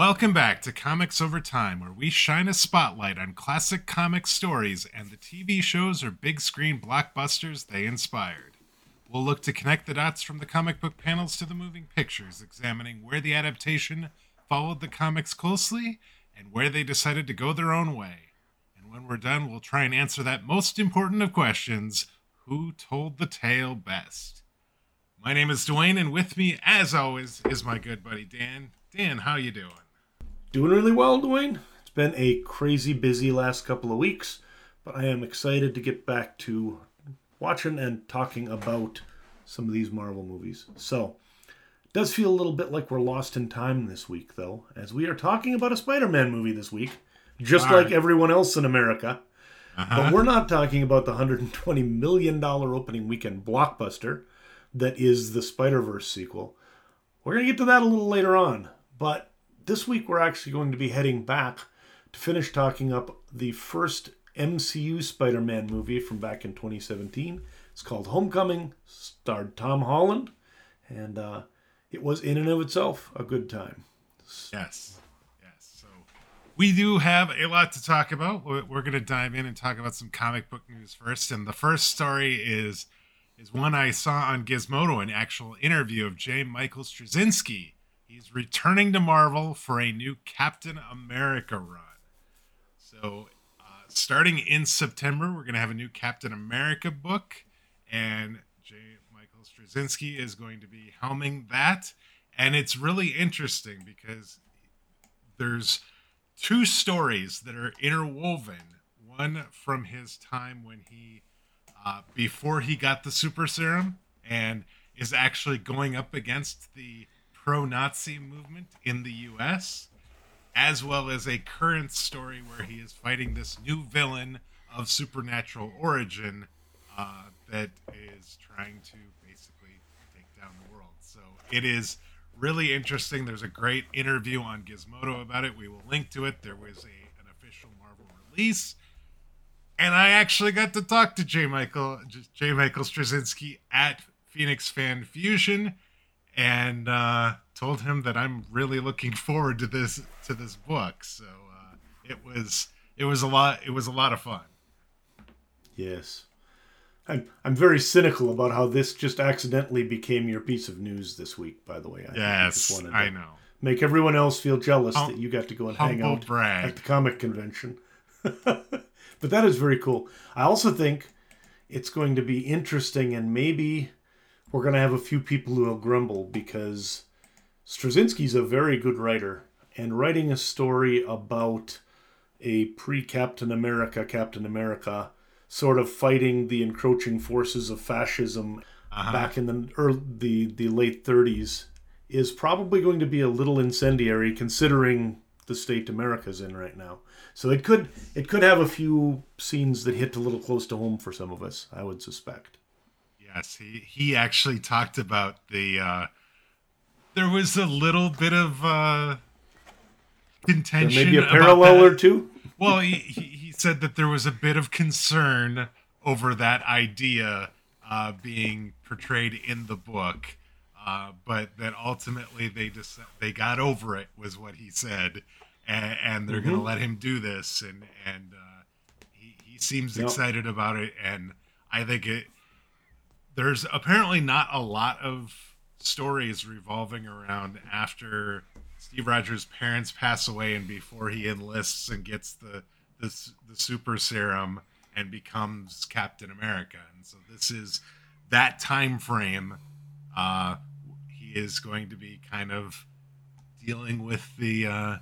Welcome back to Comics Over Time, where we shine a spotlight on classic comic stories and the TV shows or big screen blockbusters they inspired. We'll look to connect the dots from the comic book panels to the moving pictures, examining where the adaptation followed the comics closely and where they decided to go their own way. And when we're done, we'll try and answer that most important of questions who told the tale best? My name is Dwayne, and with me, as always, is my good buddy Dan. Dan, how you doing? Doing really well, Dwayne. It's been a crazy busy last couple of weeks, but I am excited to get back to watching and talking about some of these Marvel movies. So, it does feel a little bit like we're lost in time this week, though, as we are talking about a Spider Man movie this week, just All like right. everyone else in America. Uh-huh. But we're not talking about the $120 million opening weekend blockbuster that is the Spider Verse sequel. We're going to get to that a little later on. But this week we're actually going to be heading back to finish talking up the first MCU Spider Man movie from back in 2017. It's called Homecoming, starred Tom Holland, and uh, it was in and of itself a good time. Yes. Yes. So we do have a lot to talk about. We're, going to dive in and talk about some comic book news first. And the first story is is one I saw on Gizmodo, an actual interview of J. Michael Straczynski. He's returning to Marvel for a new Captain America run. So, uh, starting in September, we're going to have a new Captain America book, and J. Michael Straczynski is going to be helming that. And it's really interesting because there's two stories that are interwoven. One from his time when he, uh, before he got the super serum, and is actually going up against the pro Nazi movement in the US, as well as a current story where he is fighting this new villain of supernatural origin uh, that is trying to basically take down the world. So it is really interesting. There's a great interview on Gizmodo about it. We will link to it. There was a, an official Marvel release. And I actually got to talk to J. Michael J. Michael Straczynski at Phoenix Fan Fusion, and uh, told him that I'm really looking forward to this to this book. So uh, it was it was a lot it was a lot of fun. Yes. I'm, I'm very cynical about how this just accidentally became your piece of news this week, by the way. I Yes, wanted to I know. Make everyone else feel jealous Hum- that you got to go and hang out brag. at the comic convention. but that is very cool. I also think it's going to be interesting, and maybe we're going to have a few people who will grumble because Straczynski's a very good writer, and writing a story about a pre Captain America Captain America sort of fighting the encroaching forces of fascism Uh-huh. back in the early, the the late 30s is probably going to be a little incendiary considering the state America's in right now. So it could it could have a few scenes that hit a little close to home for some of us, I would suspect. Yes, he he actually talked about the. Uh, there was a little bit of uh, There contention. may be a parallel or two. Well, he, he he said that there was a bit of concern over that idea uh, being portrayed in the book, uh, but that ultimately they just they got over it was what he said, and, and they're going to let him do this, and and uh, he he seems Yep. excited about it, and I think it. There's apparently not a lot of stories revolving around after Steve Rogers' parents pass away and before he enlists and gets the the, the super serum and becomes Captain America. And so this is that time frame. Uh, he is going to be kind of dealing with the uh,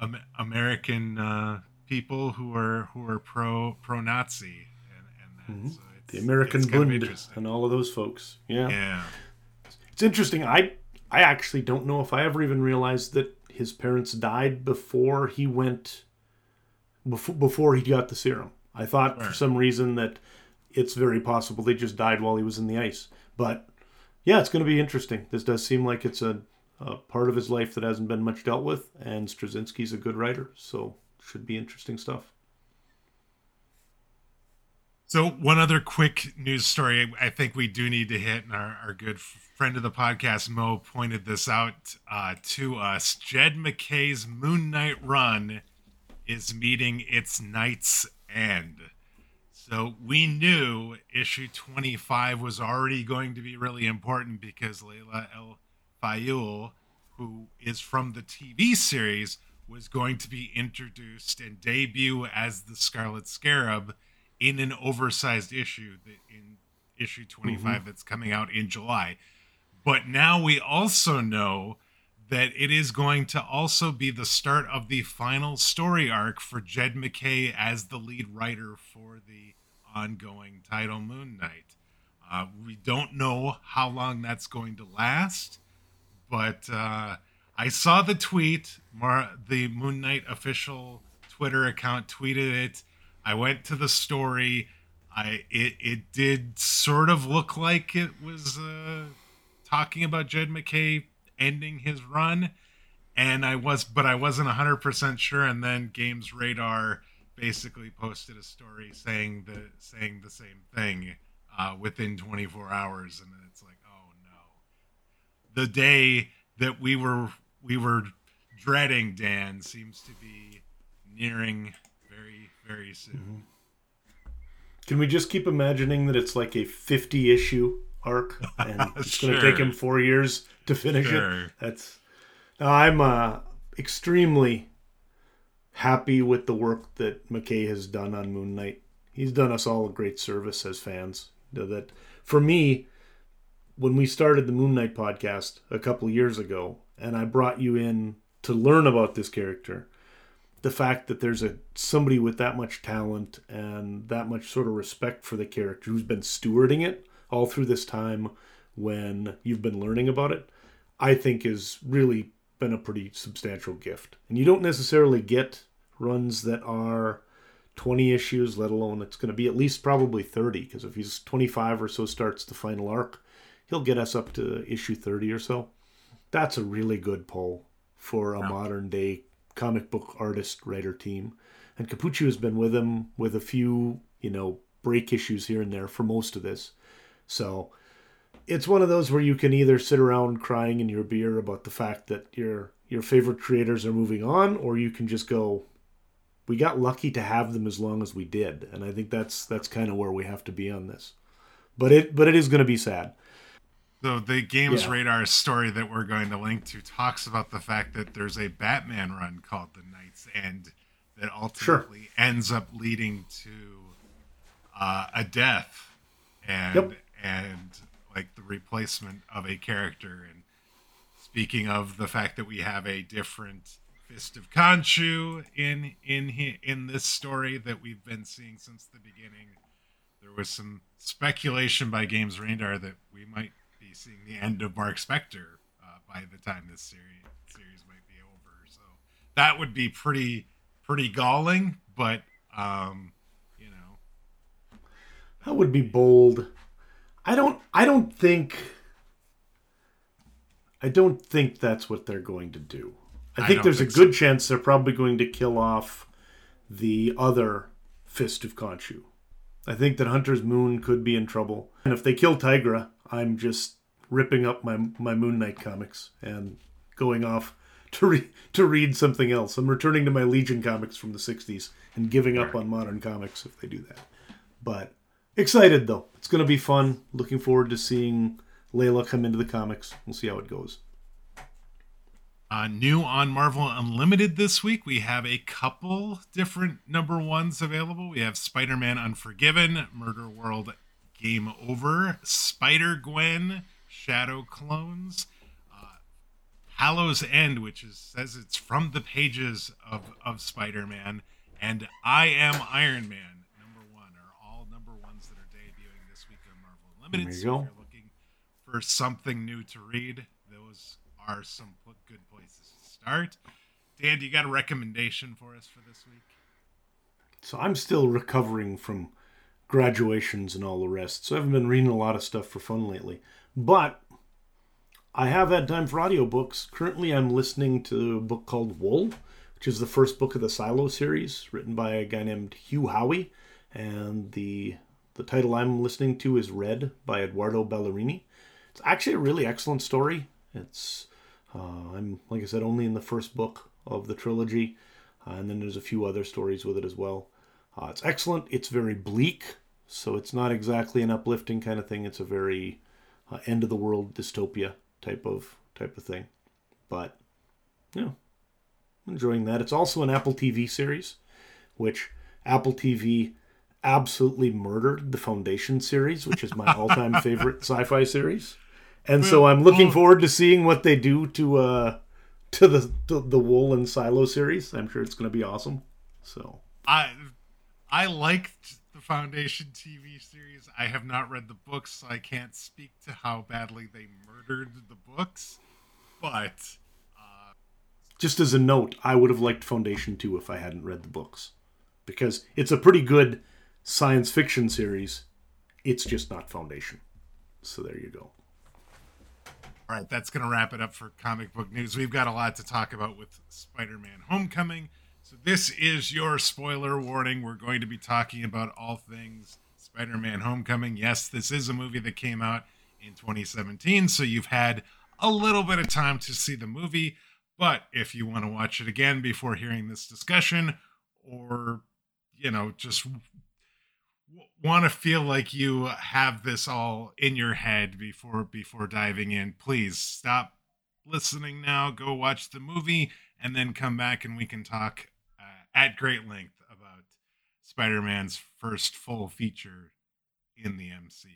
Am- American uh, people who are who are pro pro Nazi and, and that. So it's, The American it's Bund and all of those folks. Yeah. Yeah. It's interesting. I I actually don't know if I ever even realized that his parents died before he went before, before he got the serum. I thought for some reason that it's very possible they just died while he was in the ice. But yeah, it's going to be interesting. This does seem like it's a, a part of his life that hasn't been much dealt with, and Straczynski's a good writer, so should be interesting stuff. So, one other quick news story I think we do need to hit, and our, our good friend of the podcast, Mo, pointed this out uh, to us. Jed MacKay's Moon Knight run is meeting its Knight's End. So, we knew issue 25 was already going to be really important because Layla El Fayul, who is from the TV series, was going to be introduced and debut as the Scarlet Scarab in an oversized issue in issue 25 mm-hmm. that's coming out in July. But now we also know that it is going to also be the start of the final story arc for Jed MacKay as the lead writer for the ongoing title Moon Knight. Uh, we don't know how long that's going to last, but uh, I saw the tweet. Mar- the Moon Knight official Twitter account tweeted it I went to the story. I it it did sort of look like it was uh, talking about Jed MacKay ending his run, and I was, but I wasn't hundred percent sure. And then Games Radar basically posted a story saying the saying the same thing uh, within 24 hours, and it's like, oh no, the day that we were we were dreading Dan seems to be nearing very very soon. Mm-hmm. Can we just keep imagining that it's like a 50 issue arc and it's sure. going to take him four years to finish sure. it? That's. I'm uh, extremely happy with the work that MacKay has done on Moon Knight. He's done us all a great service as fans. That for me, when we started the Moon Knight podcast a couple years ago, and I brought you in to learn about this character, the fact that there's a somebody with that much talent and that much sort of respect for the character who's been stewarding it all through this time when you've been learning about it, I think is really been a pretty substantial gift. And you don't necessarily get runs that are 20 issues, let alone it's going to be at least probably 30 because if he's 25 or so starts the final arc, he'll get us up to issue 30 or so. That's a really good pull for a modern day comic book artist writer team. And Cappuccio has been with him with a few, you know, break issues here and there for most of this. So it's one of those where you can either sit around crying in your beer about the fact that your your favorite creators are moving on, or you can just go, we got lucky to have them as long as we did. And I think that's that's kind of where we have to be on this. But it but it is going to be sad. So the Games yeah. Radar story that we're going to link to talks about the fact that there's a Batman run called The Knight's End that ultimately sure. ends up leading to uh, a death and yep. and like the replacement of a character. And speaking of the fact that we have a different Fist of Khonshu in in in this story that we've been seeing since the beginning, there was some speculation by Games Radar that we might be seeing the end of Mark Spector uh, by the time this series series might be over. So that would be pretty pretty galling, but um, you know, that would be bold. I don't. I don't think. I don't think that's what they're going to do. I think I there's think a good so. chance they're probably going to kill off the other Fist of Khonshu. I think that Hunter's Moon could be in trouble. And if they kill Tigra, I'm just ripping up my my Moon Knight comics and going off to read to read something else. I'm returning to my Legion comics from the '60s and giving up on modern comics if they do that. But excited though, it's going to be fun. Looking forward to seeing Layla come into the comics. We'll see how it goes. Uh, new on Marvel Unlimited this week, we have a couple different number ones available. We have Spider Man Unforgiven, Murder World Game Over, Spider Gwen, shadow clones. Uh, Hallow's End, which is, says it's from the pages of, of Spider Man, and I Am Iron Man, number one, are all number ones that are debuting this week on Marvel Unlimited. So if you're looking for something new to read, those are some good places to start. Dan, do you got a recommendation for us for this week? So I'm still recovering from graduations and all the rest, so I haven't been reading a lot of stuff for fun lately. But I have had time for audiobooks. Currently, I'm listening to a book called Wool, which is the first book of the Silo series, written by a guy named Hugh Howey. And the The title I'm listening to is read by Edoardo Ballerini. It's actually a really excellent story. It's uh, I'm like I said only in the first book of the trilogy, uh, and then there's a few other stories with it as well. Uh, it's excellent. It's very bleak, so it's not exactly an uplifting kind of thing. It's a very uh, end of the world dystopia type of type of thing. But yeah, enjoying that. It's also an Apple TV series, which Apple TV absolutely murdered the Foundation series, which is my all-time favorite sci-fi series. And so I'm looking forward to seeing what they do to uh to the the, the Wool and Silo series. I'm sure it's going to be awesome. So I I liked the Foundation TV series. I have not read the books, so I can't speak to how badly they murdered the books. But uh, just as a note, I would have liked Foundation 2 if I hadn't read the books because it's a pretty good science fiction series. It's just not Foundation. So there you go. All right, that's going to wrap it up for comic book news. We've got a lot to talk about with Spider Man Homecoming. So, this is your spoiler warning. We're going to be talking about all things Spider Man Homecoming. Yes, this is a movie that came out in 2017, so you've had a little bit of time to see the movie. But if you want to watch it again before hearing this discussion, or, you know, just want to feel like you have this all in your head before before diving in please stop listening now go watch the movie and then come back and we can talk at great length about spider-man's first full feature in the mcu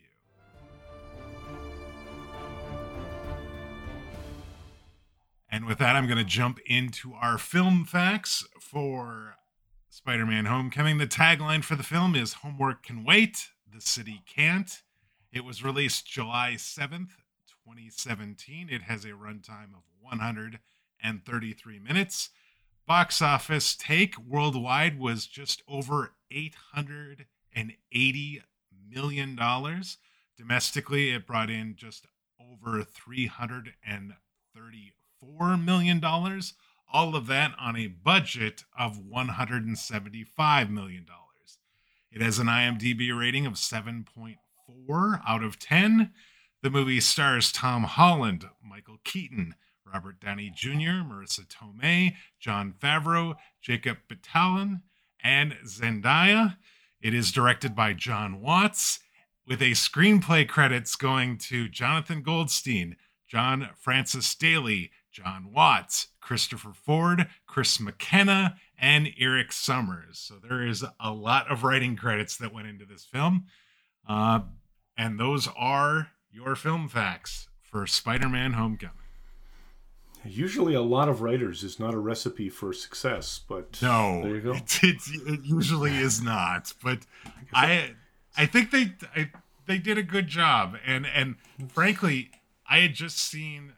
and with that i'm going to jump into our film facts for Spider Man Homecoming. The tagline for the film is Homework Can Wait, The City Can't. It was released July 7th, 2017. It has a runtime of 133 minutes. Box office take worldwide was just over $880 million. Domestically, it brought in just over $334 million all of that on a budget of $175 million. It has an IMDb rating of 7.4 out of 10. The movie stars Tom Holland, Michael Keaton, Robert Downey Jr., Marisa Tomei, Jon Favreau, Jacob Batalon, and Zendaya. It is directed by Jon Watts, with a screenplay credits going to Jonathan Goldstein, John Francis Daley, Jon Watts, Christopher Ford, Chris McKenna, and Erik Sommers. So there is a lot of writing credits that went into this film. Uh, and those are your film facts for Spider Man Homecoming. Usually, a lot of writers is not a recipe for success, but no, there you go. It, it, it usually is not. But I, I, think they, I, they did a good job, and and frankly, I had just seen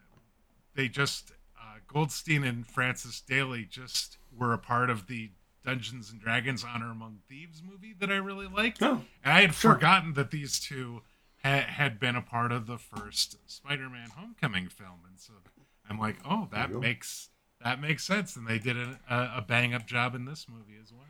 they just uh, Goldstein and Francis Daley just were a part of the Dungeons and Dragons Honor Among Thieves movie that I really liked. Oh, and I had sure. forgotten that these two ha- had been a part of the first Spider-Man Homecoming film, and so I'm like, oh, that makes that makes sense, and they did a, a bang up job in this movie as well.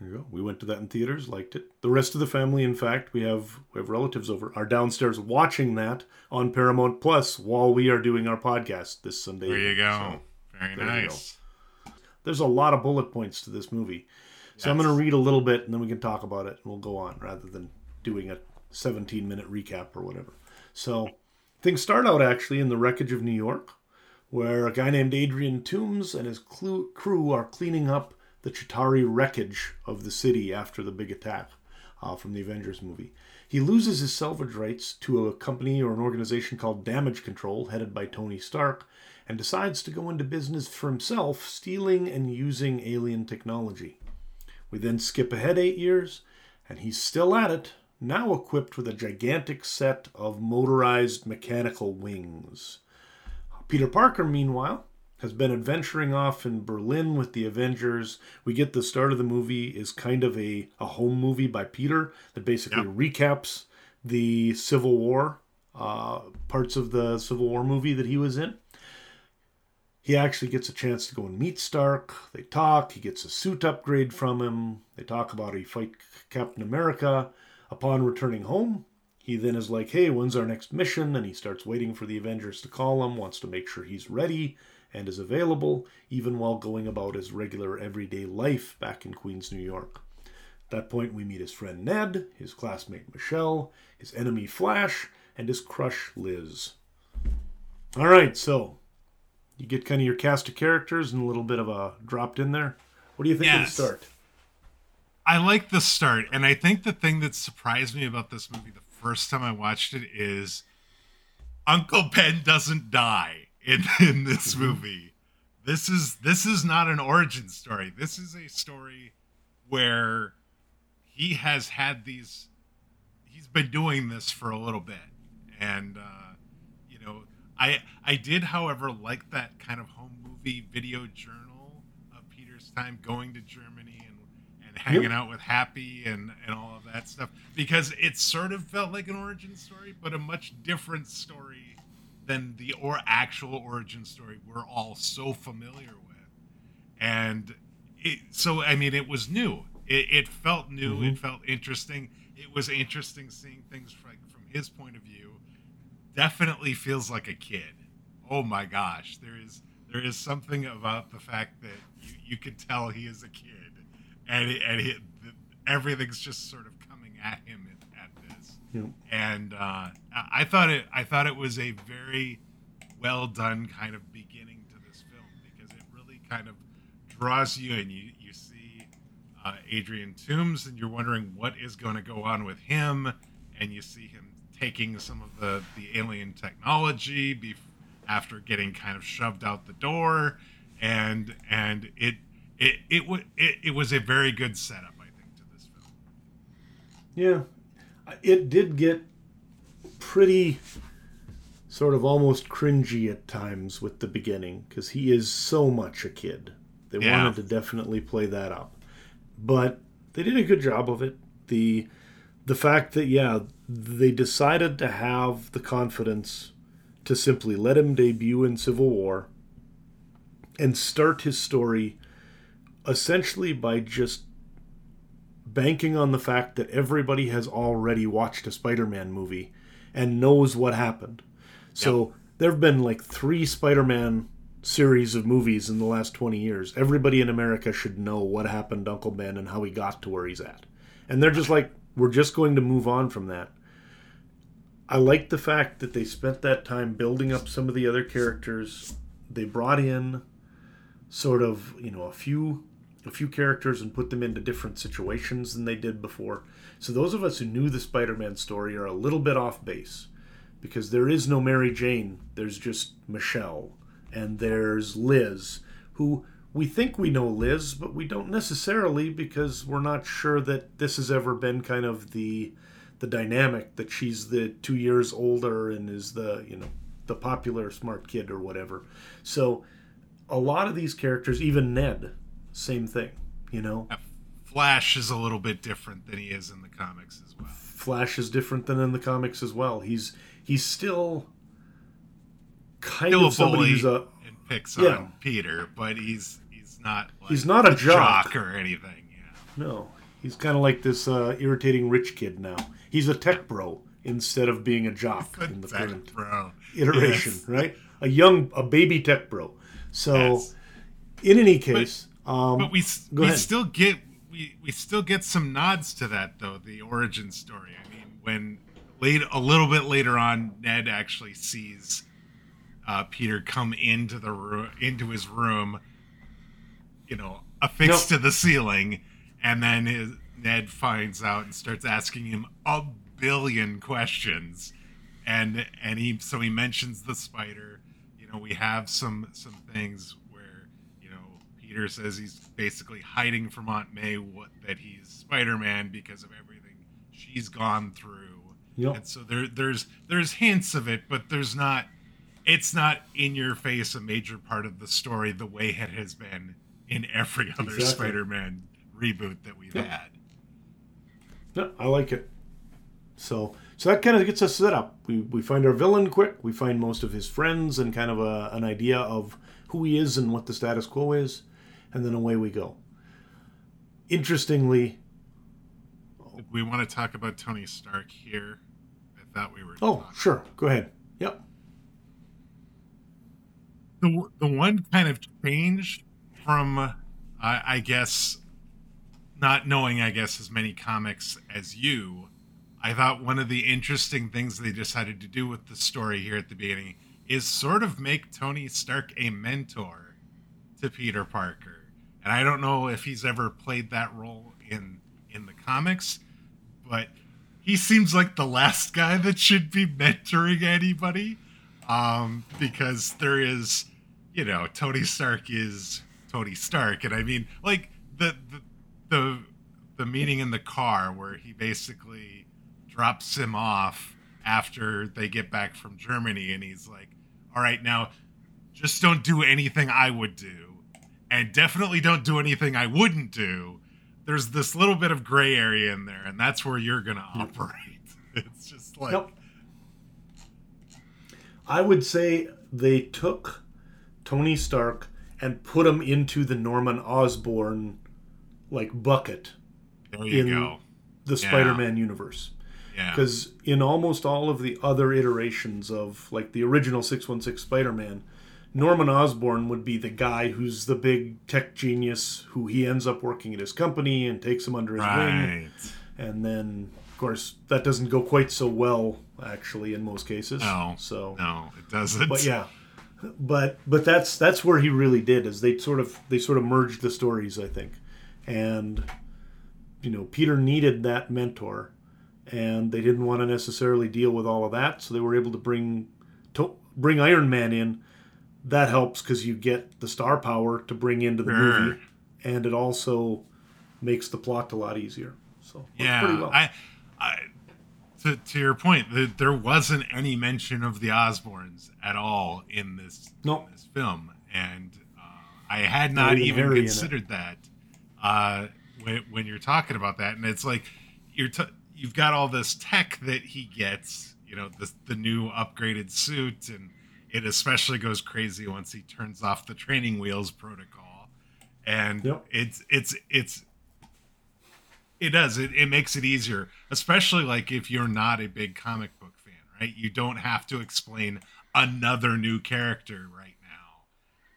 There you go. We went to that in theaters, liked it. The rest of the family, in fact, we have we have relatives over, are downstairs watching that on Paramount Plus while we are doing our podcast this Sunday. There you go. So, Very nice. There's a lot of bullet points to this movie. So. I'm going to read a little bit and then we can talk about it and we'll go on rather than doing a 17 minute recap or whatever. So things start out actually in the wreckage of New York, where a guy named Adrian Toomes and his crew are cleaning up the Chitauri wreckage of the city after the big attack uh, from the Avengers movie. He loses his salvage rights to a company or an organization called Damage Control, headed by Tony Stark, and decides to go into business for himself, stealing and using alien technology. We then skip ahead eight years, and he's still at it, now equipped with a gigantic set of motorized mechanical wings. Peter Parker, meanwhile, has been adventuring off in Berlin with the Avengers. We get the start of the movie is kind of a, a home movie by Peter that basically yep. recaps the Civil War, uh, parts of the Civil War movie that he was in. He actually gets a chance to go and meet Stark. They talk. He gets a suit upgrade from him. They talk about he fight Captain America. Upon returning home, he then is like, hey, when's our next mission? And he starts waiting for the Avengers to call him, wants to make sure he's ready and is available, even while going about his regular everyday life back in Queens, New York. At that point, we meet his friend Ned, his classmate Michelle, his enemy Flash, and his crush Liz. All right, so you get kind of your cast of characters and a little bit of a dropped in there. What do you think Yes. of the start? I like the start, and I think the thing that surprised me about this movie the first time I watched it is Uncle Ben doesn't die in, in this movie. This is this is not an origin story. This is a story where he has had these he's been doing this for a little bit. And uh, you know, I I did however like that kind of home movie video journal of Peter's time going to Germany hanging Yep. out with Happy and and all of that stuff because it sort of felt like an origin story, but a much different story than the or actual origin story we're all so familiar with. And it, so I mean, it was new. It, it felt new. Mhm. It felt interesting. It was interesting seeing things from, from his point of view. Definitely feels like a kid. Oh my gosh, there is there is something about the fact that you, you can tell he is a kid, and it, and he, everything's just sort of coming at him at, at this know, and uh, I- thought it I thought it was a very well done kind of beginning to this film because it really kind of draws you in. you you see uh, Adrian Toomes and you're wondering what is going to go on with him and you see him taking some of the the alien technology bef- after getting kind of shoved out the door and and it it it, it it was a very good setup I think to this film. yeah, it did get pretty sort of almost cringy at times with the beginning because he is so much a kid. They Yeah. wanted to definitely play that up, but they did a good job of it. the The fact that yeah, they decided to have the confidence to simply let him debut in Civil War and start his story essentially by just banking on the fact that everybody has already watched a Spider-Man movie and knows what happened. So there have been like three Spider-Man series of movies in the last 20 years. Everybody in America should know what happened to Uncle Ben and how he got to where he's at. And they're just like, we're just going to move on from that. I like the fact that they spent that time building up some of the other characters. They brought in sort of, you know, a few a few characters and put them into different situations than they did before. So those of us who knew the Spider-Man story are a little bit off base because there is no Mary Jane. There's just Michelle and there's Liz who we think we know Liz, but we don't necessarily because we're not sure that this has ever been kind of the the dynamic that she's the 2 years older and is the, you know, the popular smart kid or whatever. So a lot of these characters, even Ned, same thing, you know. Flash is a little bit different than he is in the comics as well. Flash is different than in the comics as well. He's he's still kind Still a of somebody who's a and picks Yeah. on Peter, but he's he's not like He's not a jock. or anything. Yeah. no. He's kind of like this uh, irritating rich kid now. He's a tech bro instead of being a jock in the current bro. iteration, Yes. right? A young, a baby tech bro. So, Yes. in any case, um, But we we ahead. still get we, we still get some nods to that though the origin story. I mean, when late a little bit later on, Ned actually sees uh, Peter come into the room into his room, you know, affixed to the ceiling, and then his, Ned finds out and starts asking him a billion questions, and and he so he mentions the spider. You know, we have some some things where you know Peter says he's basically hiding from Aunt May what that he's Spider-Man because of everything she's gone through. Yep. And so there there's there's hints of it, but there's not it's not in your face a major part of the story the way it has been in every other Exactly. Spider-Man reboot that we've Yep. had. Yeah, I like it. So, so that kind of gets us set up. We, we find our villain quick. We find most of his friends and kind of a, an idea of who he is and what the status quo is, and then away we go. Interestingly, we want to talk about Tony Stark here? I thought we were. Oh, sure. Go ahead. Yep. The the one kind of change from, uh, I guess, not knowing, I guess, as many comics as you. I thought one of the interesting things they decided to do with the story here at the beginning is sort of make Tony Stark a mentor to Peter Parker. And I don't know if he's ever played that role in in the comics, but he seems like the last guy that should be mentoring anybody. Um, because there is, you know, Tony Stark is Tony Stark, and I mean, like the the the, the meeting in the car where he basically drops him off after they get back from Germany, and he's like, "All right, now, just don't do anything I would do, and definitely don't do anything I wouldn't do." there's this little bit of gray area in there, and that's where you're going to operate. It's just like. Yep. I would say they took Tony Stark and put him into the Norman Osborn like bucket in go. the yeah. Spider-Man universe. Yeah. Because in almost all of the other iterations of like the original 616 Spider-Man, Norman Osborn would be the guy who's the big tech genius who he ends up working at his company and takes him under his right. wing. And then, of course, that doesn't go quite so well, actually, in most cases. No, so no, it doesn't. But yeah, but but that's that's where he really did is they sort of they sort of merged the stories, I think, and you know Peter needed that mentor, and they didn't want to necessarily deal with all of that, so they were able to bring to, bring Iron Man in that helps because you get the star power to bring into the sure. movie, and it also makes the plot a lot easier. So yeah, well. I, I, to to your point, the, there wasn't any mention of the Osborns at all in this, nope. in this film, and uh, I had not even Harry considered that uh, when when you're talking about that, and it's like you're t- you've got all this tech that he gets, you know, the the new upgraded suit and it especially goes crazy once he turns off the training wheels protocol, and yep. it's it's it's it does it, it makes it easier, especially like if you're not a big comic book fan, right? You don't have to explain another new character right now.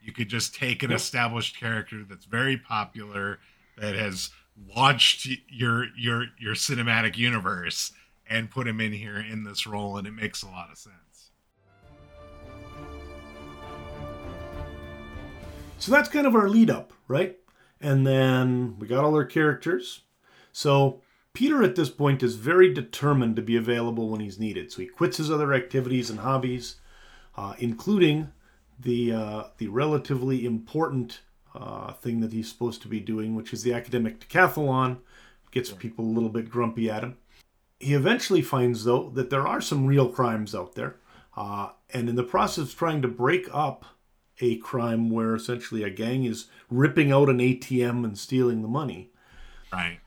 You could just take an yep. established character that's very popular that has launched your your your cinematic universe and put him in here in this role and it makes a lot of sense. So that's kind of our lead up, right? And then we got all our characters. So Peter at this point is very determined to be available when he's needed. So he quits his other activities and hobbies, uh, including the uh, the relatively important uh, thing that he's supposed to be doing, which is the academic decathlon. Gets people a little bit grumpy at him. He eventually finds, though, that there are some real crimes out there, uh, and in the process of trying to break up a crime where essentially a gang is ripping out an ATM and stealing the money. Right.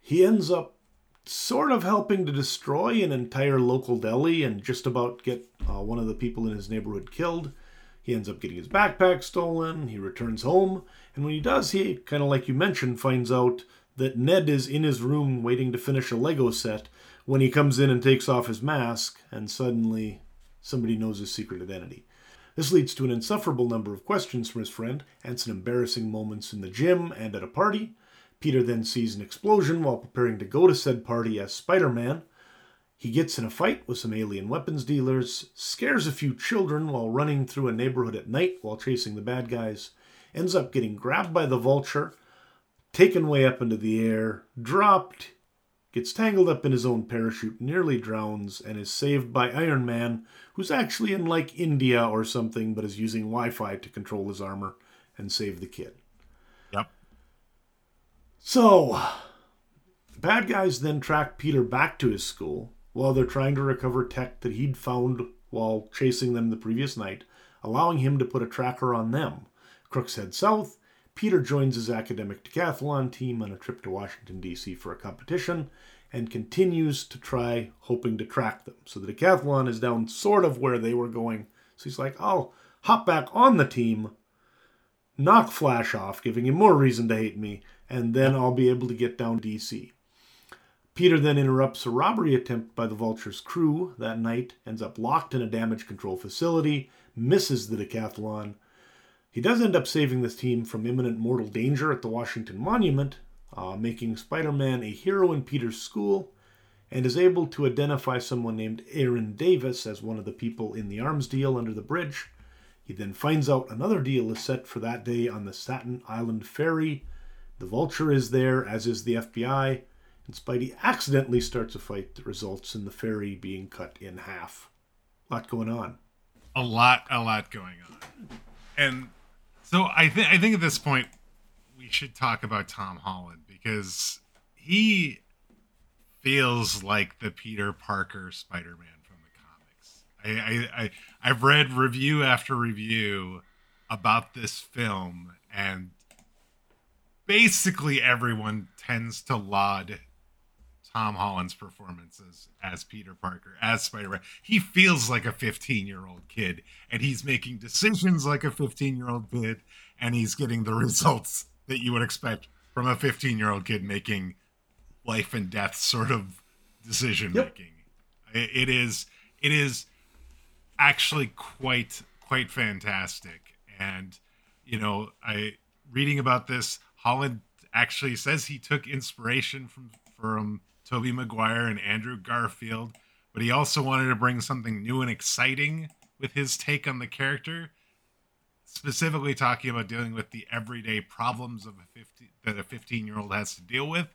He ends up sort of helping to destroy an entire local deli and just about get uh, one of the people in his neighborhood killed. He ends up getting his backpack stolen. He returns home. And when he does, he, kind of like you mentioned, finds out that Ned is in his room waiting to finish a Lego set when he comes in and takes off his mask, and suddenly somebody knows his secret identity. This leads to an insufferable number of questions from his friend and some embarrassing moments in the gym and at a party. Peter then sees an explosion while preparing to go to said party as Spider Man. He gets in a fight with some alien weapons dealers, scares a few children while running through a neighborhood at night while chasing the bad guys, ends up getting grabbed by the vulture, taken way up into the air, dropped, gets tangled up in his own parachute, nearly drowns, and is saved by Iron Man, who's actually in like India or something, but is using Wi Fi to control his armor and save the kid. Yep. So, bad guys then track Peter back to his school while they're trying to recover tech that he'd found while chasing them the previous night, allowing him to put a tracker on them. Crooks head south. Peter joins his academic decathlon team on a trip to Washington, D.C. for a competition, and continues to try hoping to track them. So the decathlon is down sort of where they were going. So he's like, I'll hop back on the team, knock Flash off, giving him more reason to hate me, and then I'll be able to get down DC. Peter then interrupts a robbery attempt by the Vulture's crew that night, ends up locked in a damage control facility, misses the decathlon. He does end up saving this team from imminent mortal danger at the Washington Monument, uh, making Spider Man a hero in Peter's school, and is able to identify someone named Aaron Davis as one of the people in the arms deal under the bridge. He then finds out another deal is set for that day on the Staten Island ferry. The Vulture is there, as is the FBI and Spidey accidentally starts a fight that results in the ferry being cut in half. A lot going on. A lot, a lot going on. And so I think I think at this point we should talk about Tom Holland because he feels like the Peter Parker Spider-Man from the comics. I, I, I I've read review after review about this film and basically everyone tends to laud Tom Holland's performances as Peter Parker, as Spider Man. He feels like a 15 year old kid, and he's making decisions like a 15 year old kid, and he's getting the results that you would expect from a 15 year old kid making life and death sort of decision making. Yep. It is, it is actually quite, quite fantastic. And, you know, I, reading about this, Holland actually says he took inspiration from, from Tobey Maguire and Andrew Garfield, but he also wanted to bring something new and exciting with his take on the character, specifically talking about dealing with the everyday problems of a 50 that a 15-year-old has to deal with,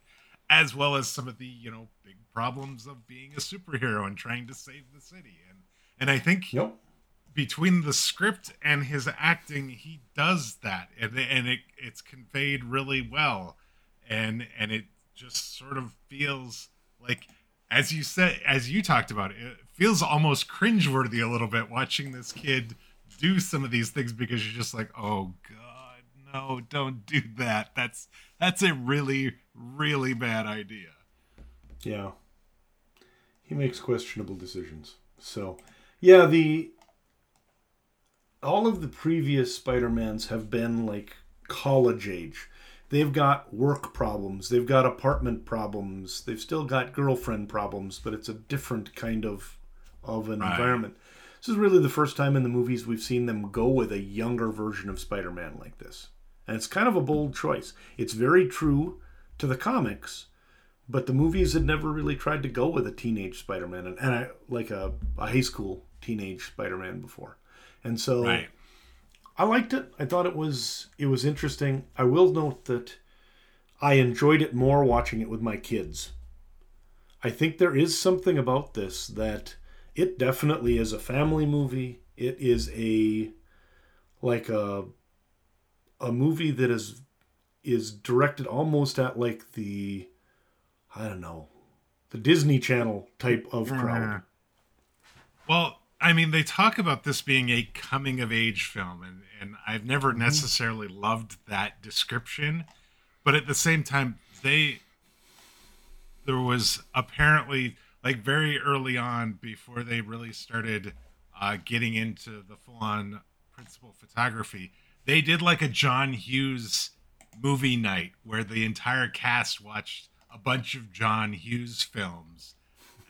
as well as some of the, you know, big problems of being a superhero and trying to save the city. And and I think yep. between the script and his acting, he does that, and and it it's conveyed really well, and and it just sort of feels like as you said as you talked about it, feels almost cringeworthy a little bit watching this kid do some of these things because you're just like oh god no don't do that. That's that's a really really bad idea. Yeah. He makes questionable decisions. So yeah the all of the previous spider-mans have been like college age they've got work problems, they've got apartment problems, they've still got girlfriend problems, but it's a different kind of of an right. environment. This is really the first time in the movies we've seen them go with a younger version of Spider-Man like this. And it's kind of a bold choice. It's very true to the comics, but the movies had never really tried to go with a teenage Spider-Man and, and I, like a, a high school teenage Spider-Man before. And so right. I liked it. I thought it was it was interesting. I will note that I enjoyed it more watching it with my kids. I think there is something about this that it definitely is a family movie. It is a like a a movie that is is directed almost at like the I don't know the Disney Channel type of crowd. Well, I mean, they talk about this being a coming of age film, and, and I've never mm-hmm. necessarily loved that description. But at the same time, they there was apparently like very early on before they really started uh, getting into the full on principal photography, they did like a John Hughes movie night where the entire cast watched a bunch of John Hughes films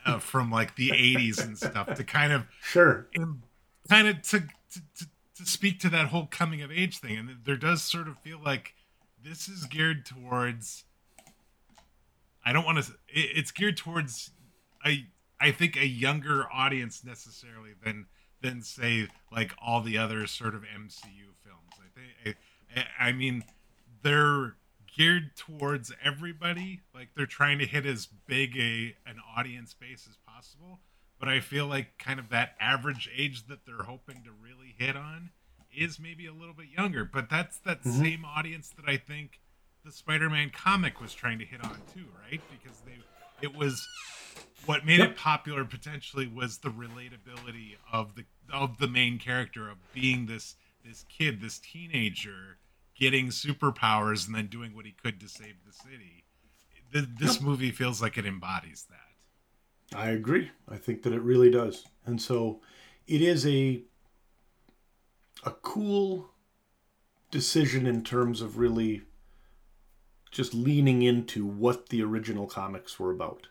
uh, from like the 80s and stuff to kind of sure. kind of to, to, to to speak to that whole coming of age thing. And there does sort of feel like this is geared towards i don't want to it's geared towards i i think a younger audience necessarily than than say like all the other sort of mcu films. I think i, I mean they're geared towards everybody. Like they're trying to hit as big a an audience base as possible. But I feel like kind of that average age that they're hoping to really hit on is maybe a little bit younger. But that's that mm-hmm. same audience that I think the Spider-Man comic was trying to hit on too, right? Because they it was what made yep. it popular potentially was the relatability of the of the main character of being this this kid, this teenager getting superpowers and then doing what he could to save the city. This yep. movie feels like it embodies that. I agree. I think that it really does. And so it is a a cool decision in terms of really just leaning into what the original comics were about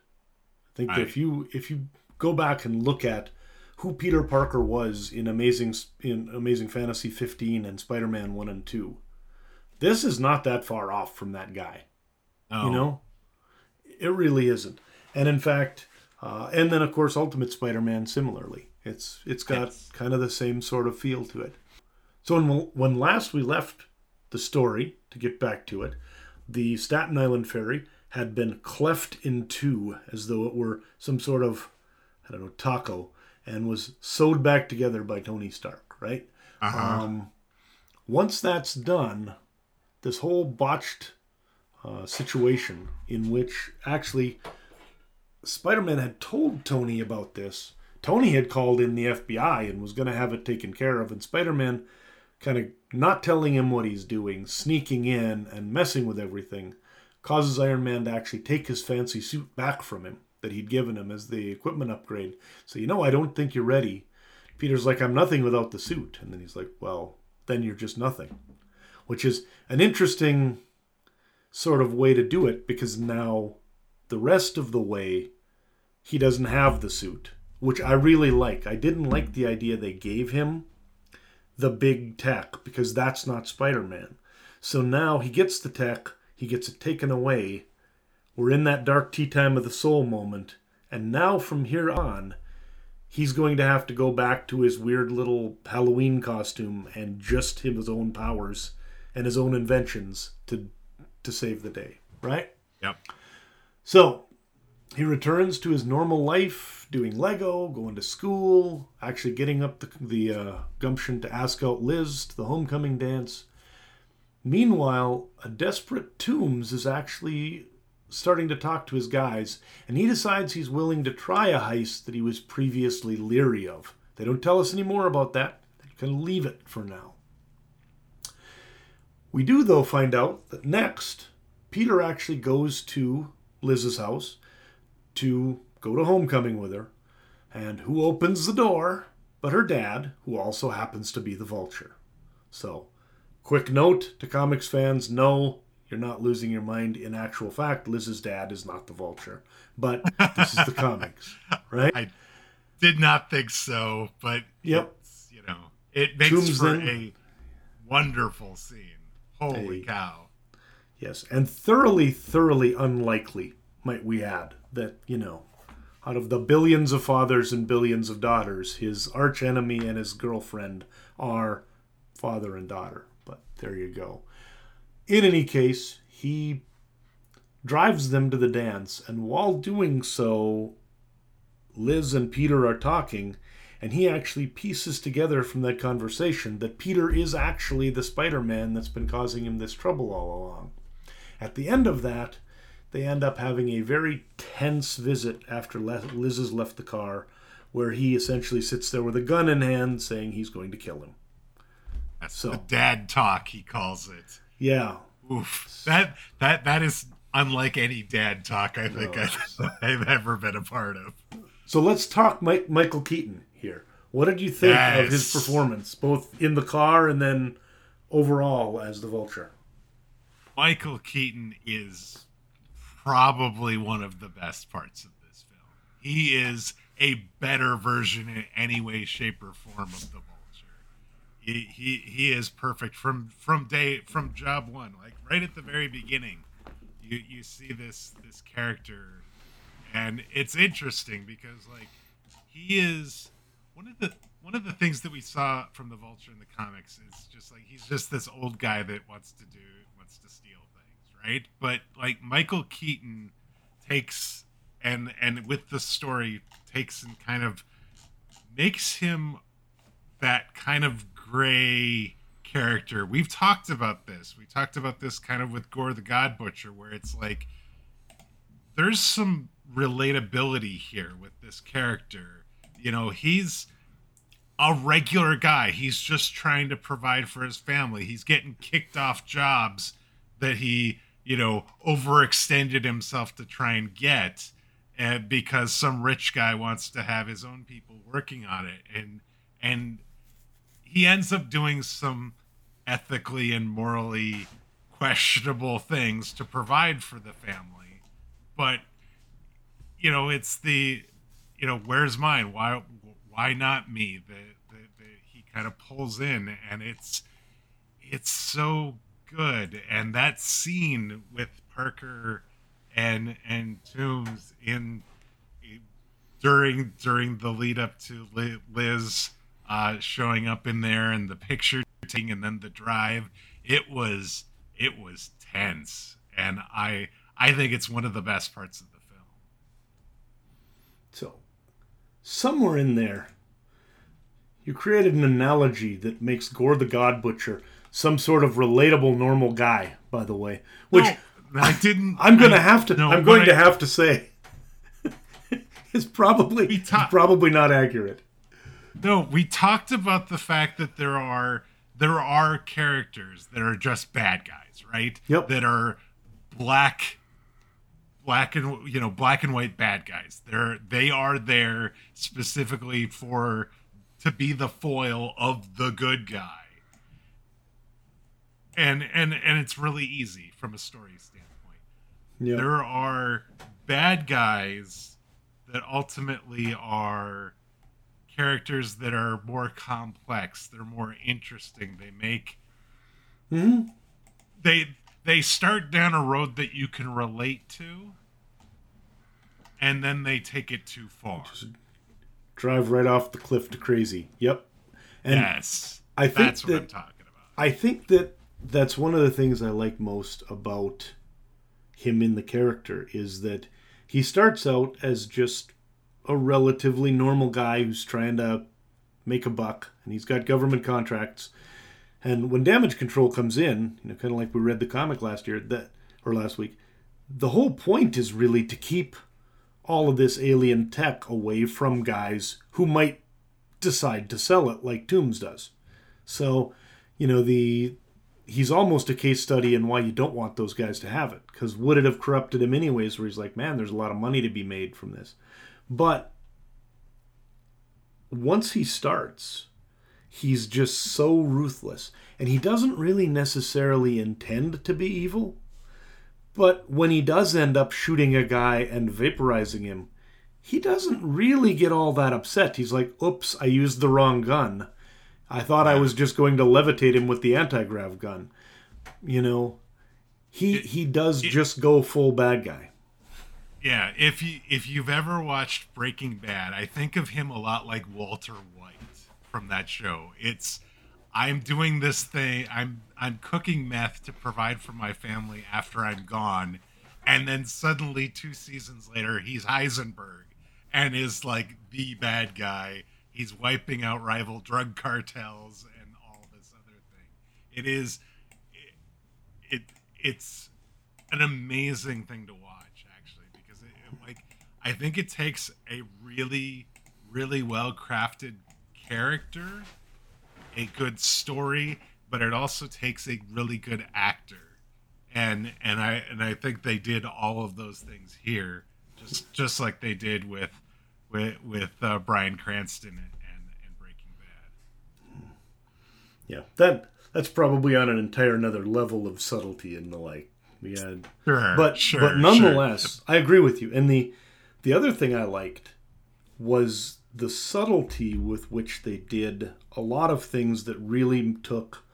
I think that Right. if you if you go back and look at who Peter Parker was in Amazing in Amazing Fantasy 15 and Spider-Man 1 and 2, this is not that far off from that guy. No. You know, it really isn't. And in fact, uh, and then of course Ultimate Spider-Man similarly. It's it's got Yes. kind of the same sort of feel to it. So when when last we left the story to get back to it, the Staten Island ferry had been cleft in two as though it were some sort of I don't know taco and was sewed back together by Tony Stark, right? Uh-huh. Um, once that's done, this whole botched uh, situation in which actually Spider Man had told Tony about this. Tony had called in the FBI and was going to have it taken care of, and Spider Man kind of not telling him what he's doing, sneaking in and messing with everything, causes Iron Man to actually take his fancy suit back from him that he'd given him as the equipment upgrade. So, you know, I don't think you're ready. Peter's like, I'm nothing without the suit. And then he's like, well, then you're just nothing. Which is an interesting sort of way to do it because now the rest of the way he doesn't have the suit, which I really like. I didn't like the idea they gave him the big tech because that's not Spider Man. So now he gets the tech, he gets it taken away. We're in that dark tea time of the soul moment. And now from here on, he's going to have to go back to his weird little Halloween costume and just his own powers and his own inventions to to save the day, right? Yep. So he returns to his normal life, doing Lego, going to school, actually getting up the, the uh, gumption to ask out Liz to the homecoming dance. Meanwhile, a desperate Toomes is actually starting to talk to his guys, and he decides he's willing to try a heist that he was previously leery of. They don't tell us any more about that. They can leave it for now. We do, though, find out that next, Peter actually goes to Liz's house to go to homecoming with her. And who opens the door but her dad, who also happens to be the vulture. So, quick note to comics fans no, you're not losing your mind. In actual fact, Liz's dad is not the vulture. But this is the comics, right? I did not think so, but Yep. you know, it makes for a wonderful scene. Holy Hey. cow. Yes, and thoroughly, thoroughly unlikely, might we add, that, you know, out of the billions of fathers and billions of daughters, his archenemy and his girlfriend are father and daughter. But there you go. In any case, he drives them to the dance, and while doing so, Liz and Peter are talking, and he actually pieces together from that conversation that Peter is actually the Spider Man that's been causing him this trouble all along. At the end of that, they end up having a very tense visit after Liz has left the car, where he essentially sits there with a gun in hand saying he's going to kill him. That's So- the dad talk, he calls it. Yeah, Oof. That that that is unlike any dad talk I think No. I've, I've ever been a part of. So let's talk Mike, Michael Keaton here. What did you think of his performance, both in the car and then overall as the Vulture? Michael Keaton is probably one of the best parts of this film. He is a better version in any way, shape, or form of the Vulture. He he he is perfect from from day from job one, like right at the very beginning. You you see this this character, and it's interesting because like he is one of the one of the things that we saw from the Vulture in the comics is just like he's just this old guy that wants to do wants to steal things, right? But like Michael Keaton takes and and with the story takes and kind of makes him that kind of gray character. We've talked about this. We talked about this kind of with Gorr the God Butcher, where it's like there's some relatability here with this character. You know, he's a regular guy. He's just trying to provide for his family. He's getting kicked off jobs that he, you know, overextended himself to try and get uh, because some rich guy wants to have his own people working on it and and he ends up doing some ethically and morally questionable things to provide for the family but you know, it's the, you know, where's mine? Why, why not me? The he kind of pulls in, and it's, it's so good. And that scene with Parker and and Toomes in during during the lead up to Liz uh, showing up in there and the picture taking and then the drive, it was it was tense, and I I think it's one of the best parts of the film. So, somewhere in there, you created an analogy that makes Gorr the God Butcher some sort of relatable, normal guy. By the way, which no, I didn't. I'm going to have to. No, I'm going I, to have to say, is probably ta- probably not accurate. No, we talked about the fact that there are there are characters that are just bad guys, right? Yep. That are black black and you know black and white bad guys. They're they are there specifically for to be the foil of the good guy. And and and it's really easy from a story standpoint. Yep. There are bad guys that ultimately are characters that are more complex. They're more interesting. They make mm-hmm. they they start down a road that you can relate to, and then they take it too far. Just drive right off the cliff to crazy. Yep. And yes, I think that's that, what I'm talking about. I think that that's one of the things I like most about him in the character is that he starts out as just a relatively normal guy who's trying to make a buck and he's got government contracts. And when damage control comes in, you know, kind of like we read the comic last year that or last week, the whole point is really to keep all of this alien tech away from guys who might decide to sell it like Toomes does. So, you know, the he's almost a case study in why you don't want those guys to have it. Because would it have corrupted him anyways? Where he's like, man, there's a lot of money to be made from this. But once he starts, he's just so ruthless. And he doesn't really necessarily intend to be evil. But when he does end up shooting a guy and vaporizing him, he doesn't really get all that upset. He's like, oops, I used the wrong gun. I thought I was just going to levitate him with the anti-grav gun. You know, he it, he does it, just go full bad guy. Yeah, if you if you've ever watched Breaking Bad, I think of him a lot like Walter White from that show. It's I'm doing this thing. I'm I'm cooking meth to provide for my family after I'm gone, and then suddenly two seasons later, he's Heisenberg and is like the bad guy he's wiping out rival drug cartels and all this other thing. It is it, it it's an amazing thing to watch actually because it, it, like I think it takes a really really well crafted character, a good story, but it also takes a really good actor. And and I and I think they did all of those things here just just like they did with with with uh, Bryan Cranston and, and, and Breaking Bad. Yeah, that that's probably on an entire another level of subtlety and the like. We had, sure, but sure, but nonetheless, sure. I agree with you. And the the other thing I liked was the subtlety with which they did a lot of things that really took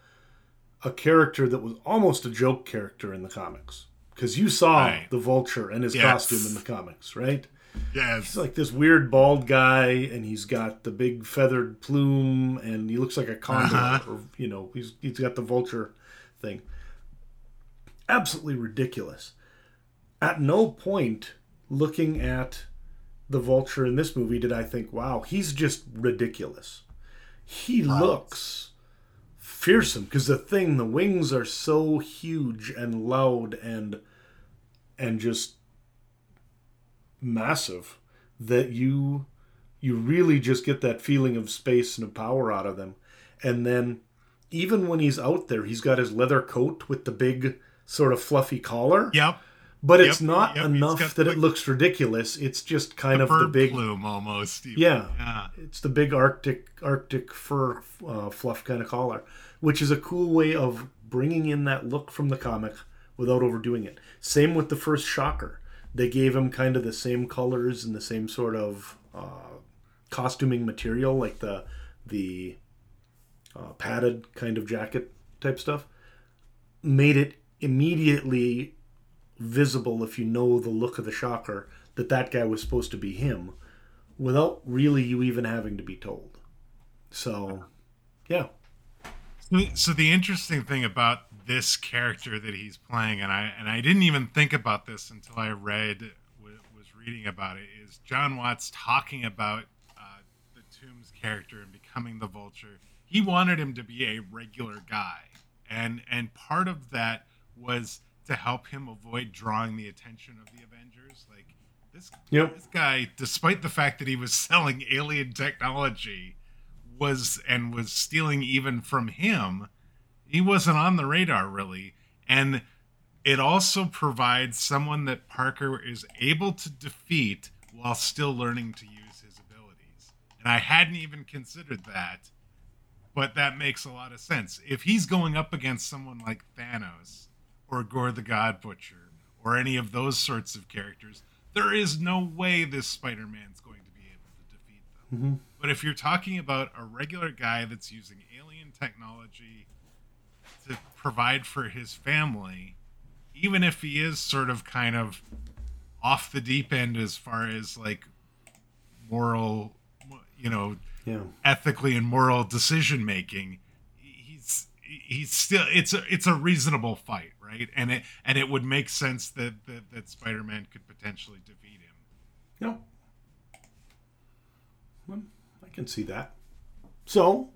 a character that was almost a joke character in the comics because you saw right. the vulture and his yes. costume in the comics right yeah, he's like this weird bald guy, and he's got the big feathered plume, and he looks like a condor, uh-huh. or you know, he's he's got the vulture thing. Absolutely ridiculous. At no point, looking at the vulture in this movie, did I think, "Wow, he's just ridiculous." He wow. looks fearsome because the thing, the wings are so huge and loud and and just massive that you you really just get that feeling of space and of power out of them. And then even when he's out there, he's got his leather coat with the big sort of fluffy collar. Yep. But yep, it's not yep, enough that it looks ridiculous. It's just kind the of the big plume almost. Yeah, yeah. It's the big Arctic Arctic fur uh, fluff kind of collar, which is a cool way of bringing in that look from the comic without overdoing it. Same with the first Shocker They gave him kind of the same colors and the same sort of uh, costuming material, like the the uh, padded kind of jacket type stuff. Made it immediately visible if you know the look of the shocker that that guy was supposed to be him, without really you even having to be told. So, yeah. So the interesting thing about this character that he's playing, and I and I didn't even think about this until I read was reading about it, is Jon Watts talking about uh, the Toomes character and becoming the Vulture. He wanted him to be a regular guy, and and part of that was to help him avoid drawing the attention of the Avengers. Like this, yep. this guy, despite the fact that he was selling alien technology was and was stealing even from him, he wasn't on the radar really. And it also provides someone that Parker is able to defeat while still learning to use his abilities. And I hadn't even considered that, but that makes a lot of sense. If he's going up against someone like Thanos or Gorr the God Butcher or any of those sorts of characters, there is no way this Spider Man's going to be able to defeat them. Mm-hmm. But if you're talking about a regular guy that's using alien technology to provide for his family, even if he is sort of kind of off the deep end as far as like moral, you know, yeah. ethically and moral decision making, he's he's still it's a it's a reasonable fight, right? And it and it would make sense that that, that Spider Man could potentially defeat him. No. Well, I can see that. So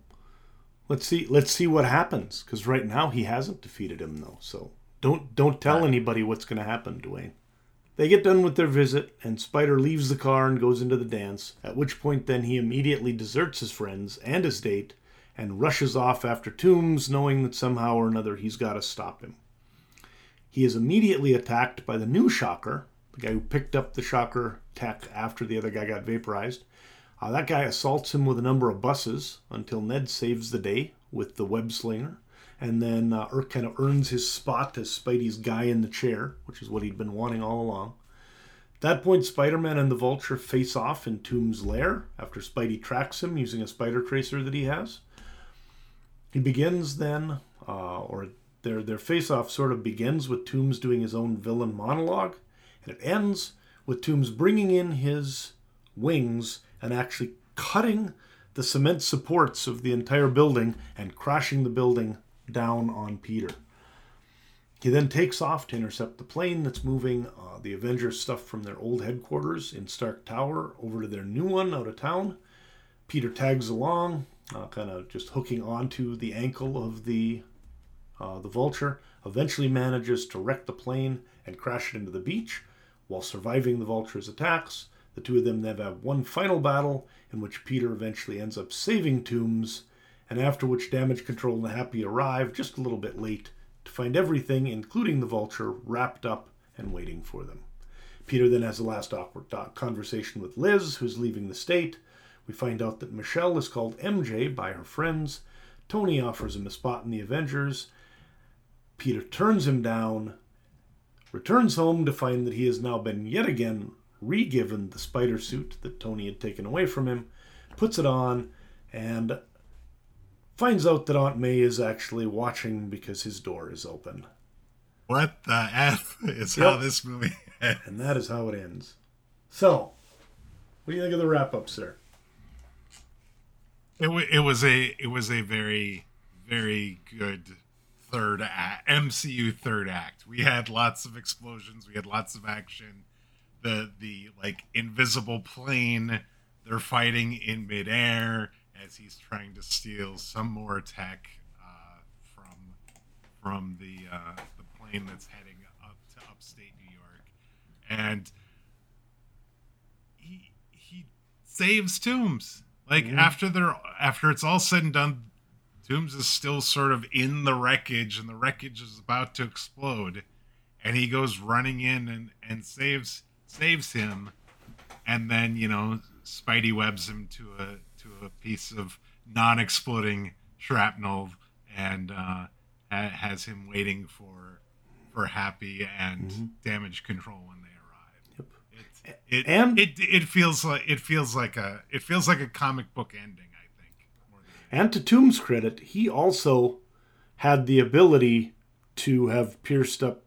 let's see let's see what happens because right now he hasn't defeated him though. So don't don't tell anybody what's going to happen, Dwayne. They get done with their visit, and Spider leaves the car and goes into the dance, at which point then he immediately deserts his friends and his date and rushes off after Toomes, knowing that somehow or another he's got to stop him. He is immediately attacked by the new Shocker, the guy who picked up the Shocker tech after the other guy got vaporized, uh, that guy assaults him with a number of buses until Ned saves the day with the web slinger. And then uh, Irk kind of earns his spot as Spidey's guy in the chair, which is what he'd been wanting all along. At that point, Spider Man and the Vulture face off in Toomes' lair after Spidey tracks him using a spider tracer that he has. He begins then, uh, or their, their face off sort of begins with Toomes doing his own villain monologue, and it ends with Toomes bringing in his wings and actually cutting the cement supports of the entire building and crashing the building down on Peter. He then takes off to intercept the plane that's moving uh, the Avengers stuff from their old headquarters in Stark Tower over to their new one out of town. Peter tags along, uh, kind of just hooking onto the ankle of the uh, the Vulture. Eventually manages to wreck the plane and crash it into the beach, while surviving the Vulture's attacks. The two of them then have one final battle in which Peter eventually ends up saving Toomes, and after which Damage Control and Happy arrive just a little bit late to find everything, including the Vulture, wrapped up and waiting for them. Peter then has a last awkward conversation with Liz, who's leaving the state. We find out that Michelle is called MJ by her friends. Tony offers him a spot in the Avengers. Peter turns him down, returns home to find that he has now been yet again re-given the spider suit that Tony had taken away from him, puts it on, and finds out that Aunt May is actually watching because his door is open. What the F is yep. how this movie ends. And that is how it ends. So, what do you think of the wrap up, sir? It, w- it was a it was a very very good third act, MCU third act. We had lots of explosions, we had lots of action the the like invisible plane they're fighting in midair as he's trying to steal some more tech uh, from from the uh, the plane that's heading up to upstate New York, and he he saves Toomes. Like mm-hmm. after they're after it's all said and done, Toomes is still sort of in the wreckage, and the wreckage is about to explode, and he goes running in and and saves saves him, and then you know Spidey webs him to a to a piece of non-exploding shrapnel, and uh, has him waiting for for Happy and mm-hmm. Damage Control when they arrive. it And- it it feels like it feels like a it feels like a comic book ending. I think. more than- And to Toomes' credit, he also had the ability to have pierced up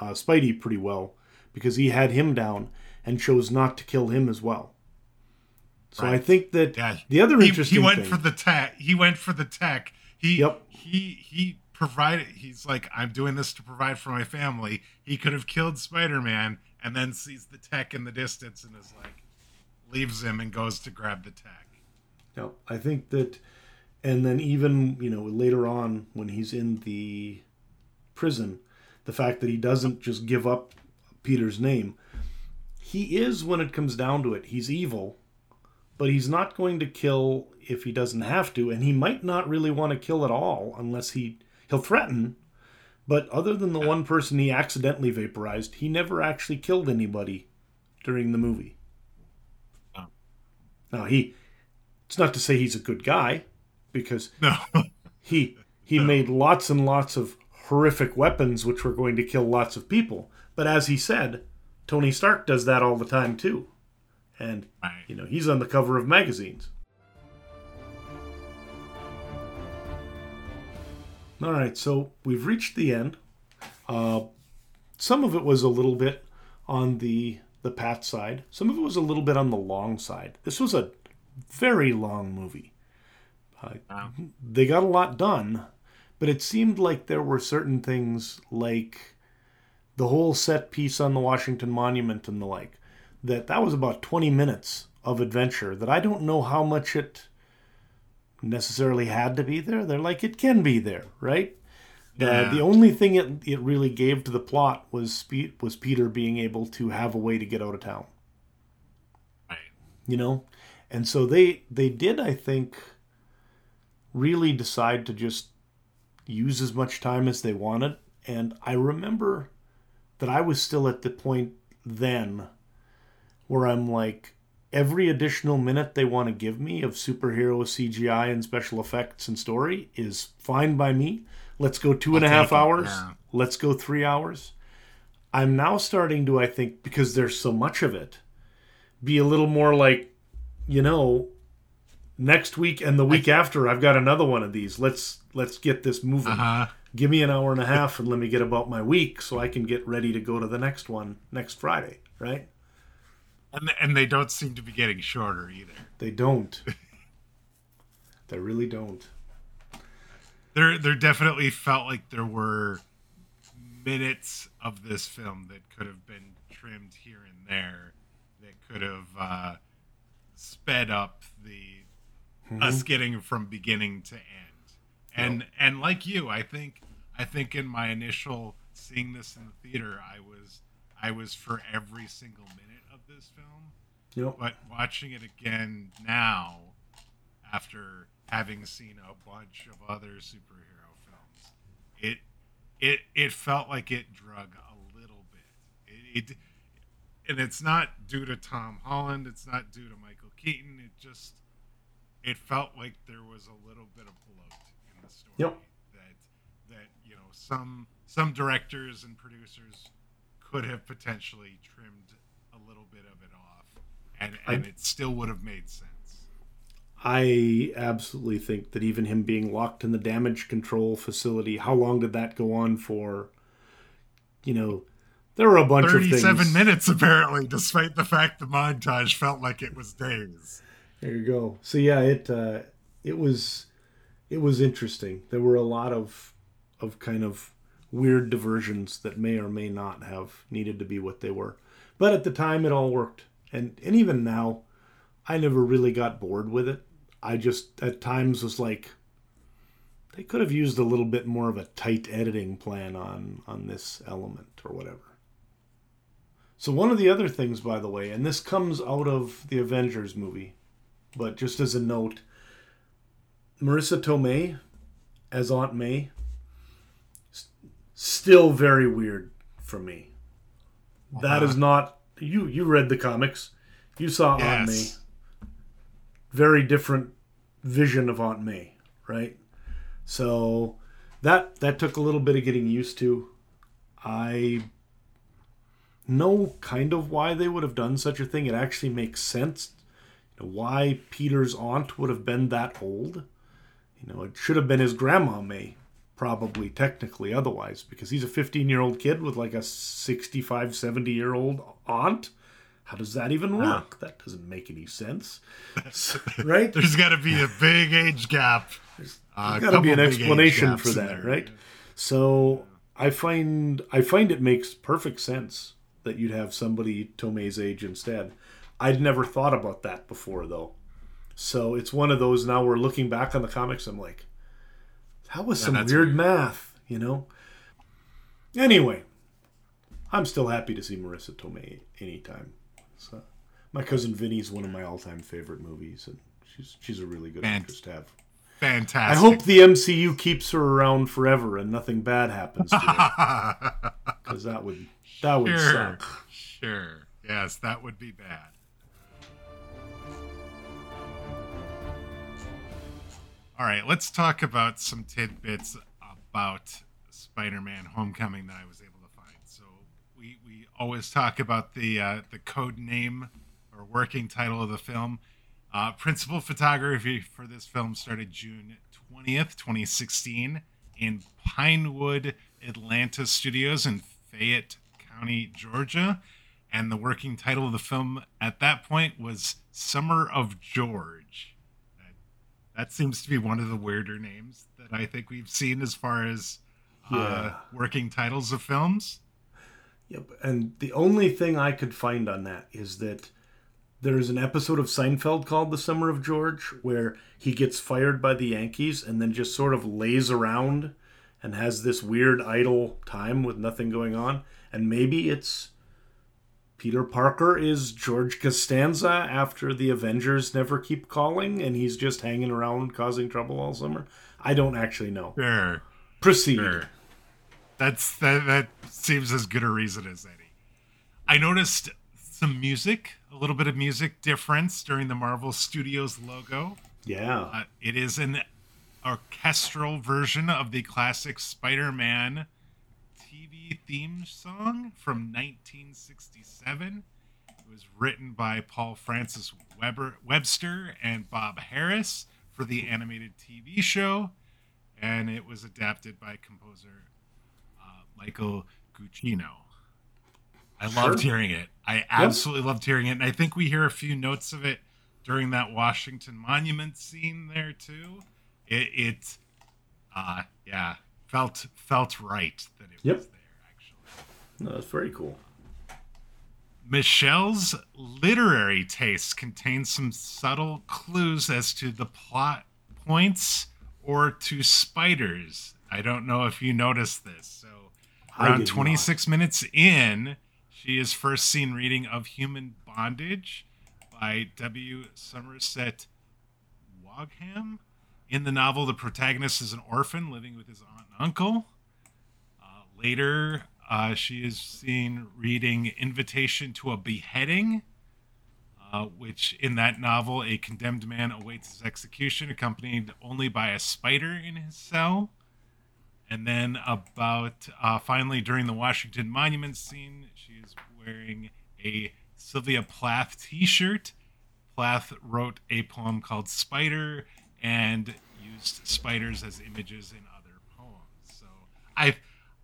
uh, Spidey pretty well because he had him down and chose not to kill him as well. So I think that Yeah. the other he, interesting he went thing, for the tech. He went for the tech. He Yep. he he provided. He's like, I'm doing this to provide for my family. He could have killed Spider Man and then sees the tech in the distance and is like, leaves him and goes to grab the tech. Yep, I think that, and then even you know later on when he's in the prison, the fact that he doesn't just give up Peter's name, he is when it comes down to it, he's evil, but he's not going to kill if he doesn't have to, and he might not really want to kill at all unless he he'll threaten. But other than the one person he accidentally vaporized, he never actually killed anybody during the movie. Now he it's not to say he's a good guy because No. he he made lots and lots of horrific weapons which were going to kill lots of people. But as he said, Tony Stark does that all the time too. And Right. you know, he's on the cover of magazines. All right, so we've reached the end. Uh, some of it was a little bit on the the Pat side. Some of it was a little bit on the long side. This was a very long movie. Wow. They got a lot done, but it seemed like there were certain things like the whole set piece on the Washington Monument and the like that that was about 20 minutes of adventure that I don't know how much it necessarily had to be there. They're like it can be there, right? Yeah. Uh, the only thing it, it really gave to the plot was Spe- was Peter being able to have a way to get out of town Right. you know and so they they did i think really decide to just use as much time as they wanted. And i remember that i was still at the point then where i'm like every additional minute they want to give me of superhero cgi and special effects and story is fine by me. Let's go two and a I'll half hours. Yeah. let's go three hours. I'm now starting to i think because there's so much of it be a little more like, you know, next week and the week after I've got another one of these. Let's let's get this moving. Uh huh. Give me an hour and a half and let me get about my week so I can get ready to go to the next one next Friday, right? And and they don't seem to be getting shorter either. They don't. they really don't. There there definitely felt like there were minutes of this film that could have been trimmed here and there that could have uh, sped up the Mm-hmm. us getting from beginning to end. And and like you, I think I think in my initial seeing this in the theater, I was I was for every single minute of this film. Yep. But watching it again now, after having seen a bunch of other superhero films, it it it felt like it drug a little bit. It, it and it's not due to Tom Holland. It's not due to Michael Keaton. It just it felt like there was a little bit of bloat in the story. Yep. That that you know some some directors and producers could have potentially trimmed a little bit of it off, and and it still would have made sense. I absolutely think that even him being locked in the damage control facility, how long did that go on for? You know, there were a bunch of Thirty-seven minutes apparently, despite the fact the montage felt like it was days. There you go. So yeah, it uh, it was it was interesting. There were a lot of of kind of weird diversions that may or may not have needed to be what they were. But at the time it all worked. And and even now I never really got bored with it. I just at times was like they could have used a little bit more of a tight editing plan on on this element or whatever. So one of the other things by the way, and this comes out of the Avengers movie, but just as a note, Marisa Tomei as Aunt May, s- still very weird for me. That is uh-huh. not you. You read the comics, you saw Aunt May. Very different vision of Aunt May, right? So that that took a little bit of getting used to. I know kind of why they would have done such a thing. It actually makes sense why Peter's aunt would have been that old. You know, it should have been his grandma May, probably technically otherwise, because he's a 15 year old kid with like a 65, 70 year old aunt. How does that even work? That doesn't make any sense, right? There's got to be a big age gap. Uh, got to be an explanation for that, right? So I find I find it makes perfect sense that you'd have somebody Tomei's age instead. I'd never thought about that before though. So it's one of those now we're looking back on the comics, I'm like, that was some weird, weird math, you know? Anyway, I'm still happy to see Marisa Tomei anytime. So, my cousin Vinny's one of my all-time favorite movies, and she's she's a really good Fant- actress to have. Fantastic. I hope the MCU keeps her around forever and nothing bad happens to her, because that would that would suck. Sure. Yes, that would be bad. All right, let's talk about some tidbits about Spider-Man: Homecoming that I was able to find. So we we always talk about the uh, the code name or working title of the film. Uh, principal photography for this film started June twentieth, twenty sixteen, in Pinewood Atlanta Studios in Fayette County, Georgia, and the working title of the film at that point was Summer of George. That seems to be one of the weirder names that I think we've seen as far as uh, working titles of films. Yep, and the only thing I could find on that is that there's an episode of Seinfeld called The Summer of George where he gets fired by the Yankees and then just sort of lays around and has this weird idle time with nothing going on. And maybe it's Peter Parker is George Costanza after the Avengers never keep calling and he's just hanging around causing trouble all summer. I don't actually know. Sure. Proceed. Sure. That's that that seems as good a reason as any. I noticed some music, a little bit of music difference during the Marvel Studios logo. Yeah. Uh, it is an orchestral version of the classic Spider-Man Theme song from 1967. It was written by Paul Francis Weber, Webster and Bob Harris for the animated TV show, and it was adapted by composer uh, Michael Giacchino. I loved sure. hearing it. I absolutely yep. loved hearing it, and I think we hear a few notes of it during that Washington Monument scene there too. It, it uh, yeah, felt felt right that it yep. was there. No, that's very cool. Michelle's literary taste contains some subtle clues as to the plot points or to spiders. I don't know if you noticed this. So, around 26 not. minutes in, she is first seen reading of Human Bondage by W. Somerset Maugham. In the novel, the protagonist is an orphan living with his aunt and uncle. Uh, later, uh, she is seen reading Invitation to a Beheading, uh, which in that novel, a condemned man awaits his execution, accompanied only by a spider in his cell. And then, about uh, finally, during the Washington Monument scene, she is wearing a Sylvia Plath t shirt. Plath wrote a poem called Spider and used spiders as images in other poems. So I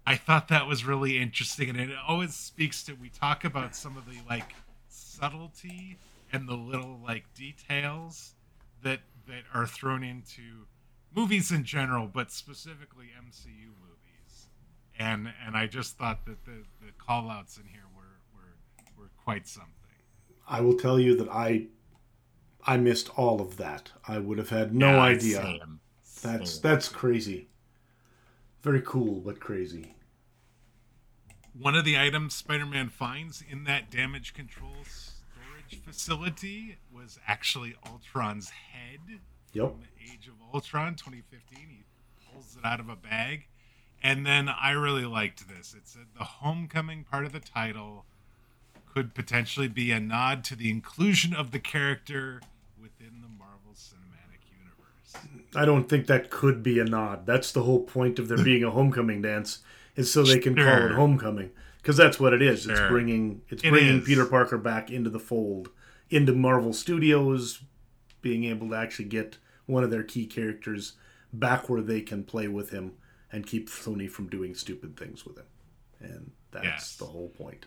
I thought that was really interesting and it always speaks to we talk about some of the like subtlety and the little like details that that are thrown into movies in general, but specifically MCU movies. And and I just thought that the, the call outs in here were, were were quite something. I will tell you that I I missed all of that. I would have had no yeah, idea. Same. That's same. that's crazy. Very cool, but crazy. One of the items Spider-Man finds in that damage control storage facility was actually Ultron's head. Yep. From Age of Ultron 2015. He pulls it out of a bag. And then I really liked this. It said the homecoming part of the title could potentially be a nod to the inclusion of the character within the Marvel Cinematic Universe. I don't think that could be a nod. That's the whole point of there being a homecoming dance, is so they can sure. call it homecoming. because that's what it is. It's bringing it's It bringing is. Peter Parker back into the fold, into Marvel Studios, being able to actually get one of their key characters back where they can play with him and keep Sony from doing stupid things with him, and that's Yes. the whole point.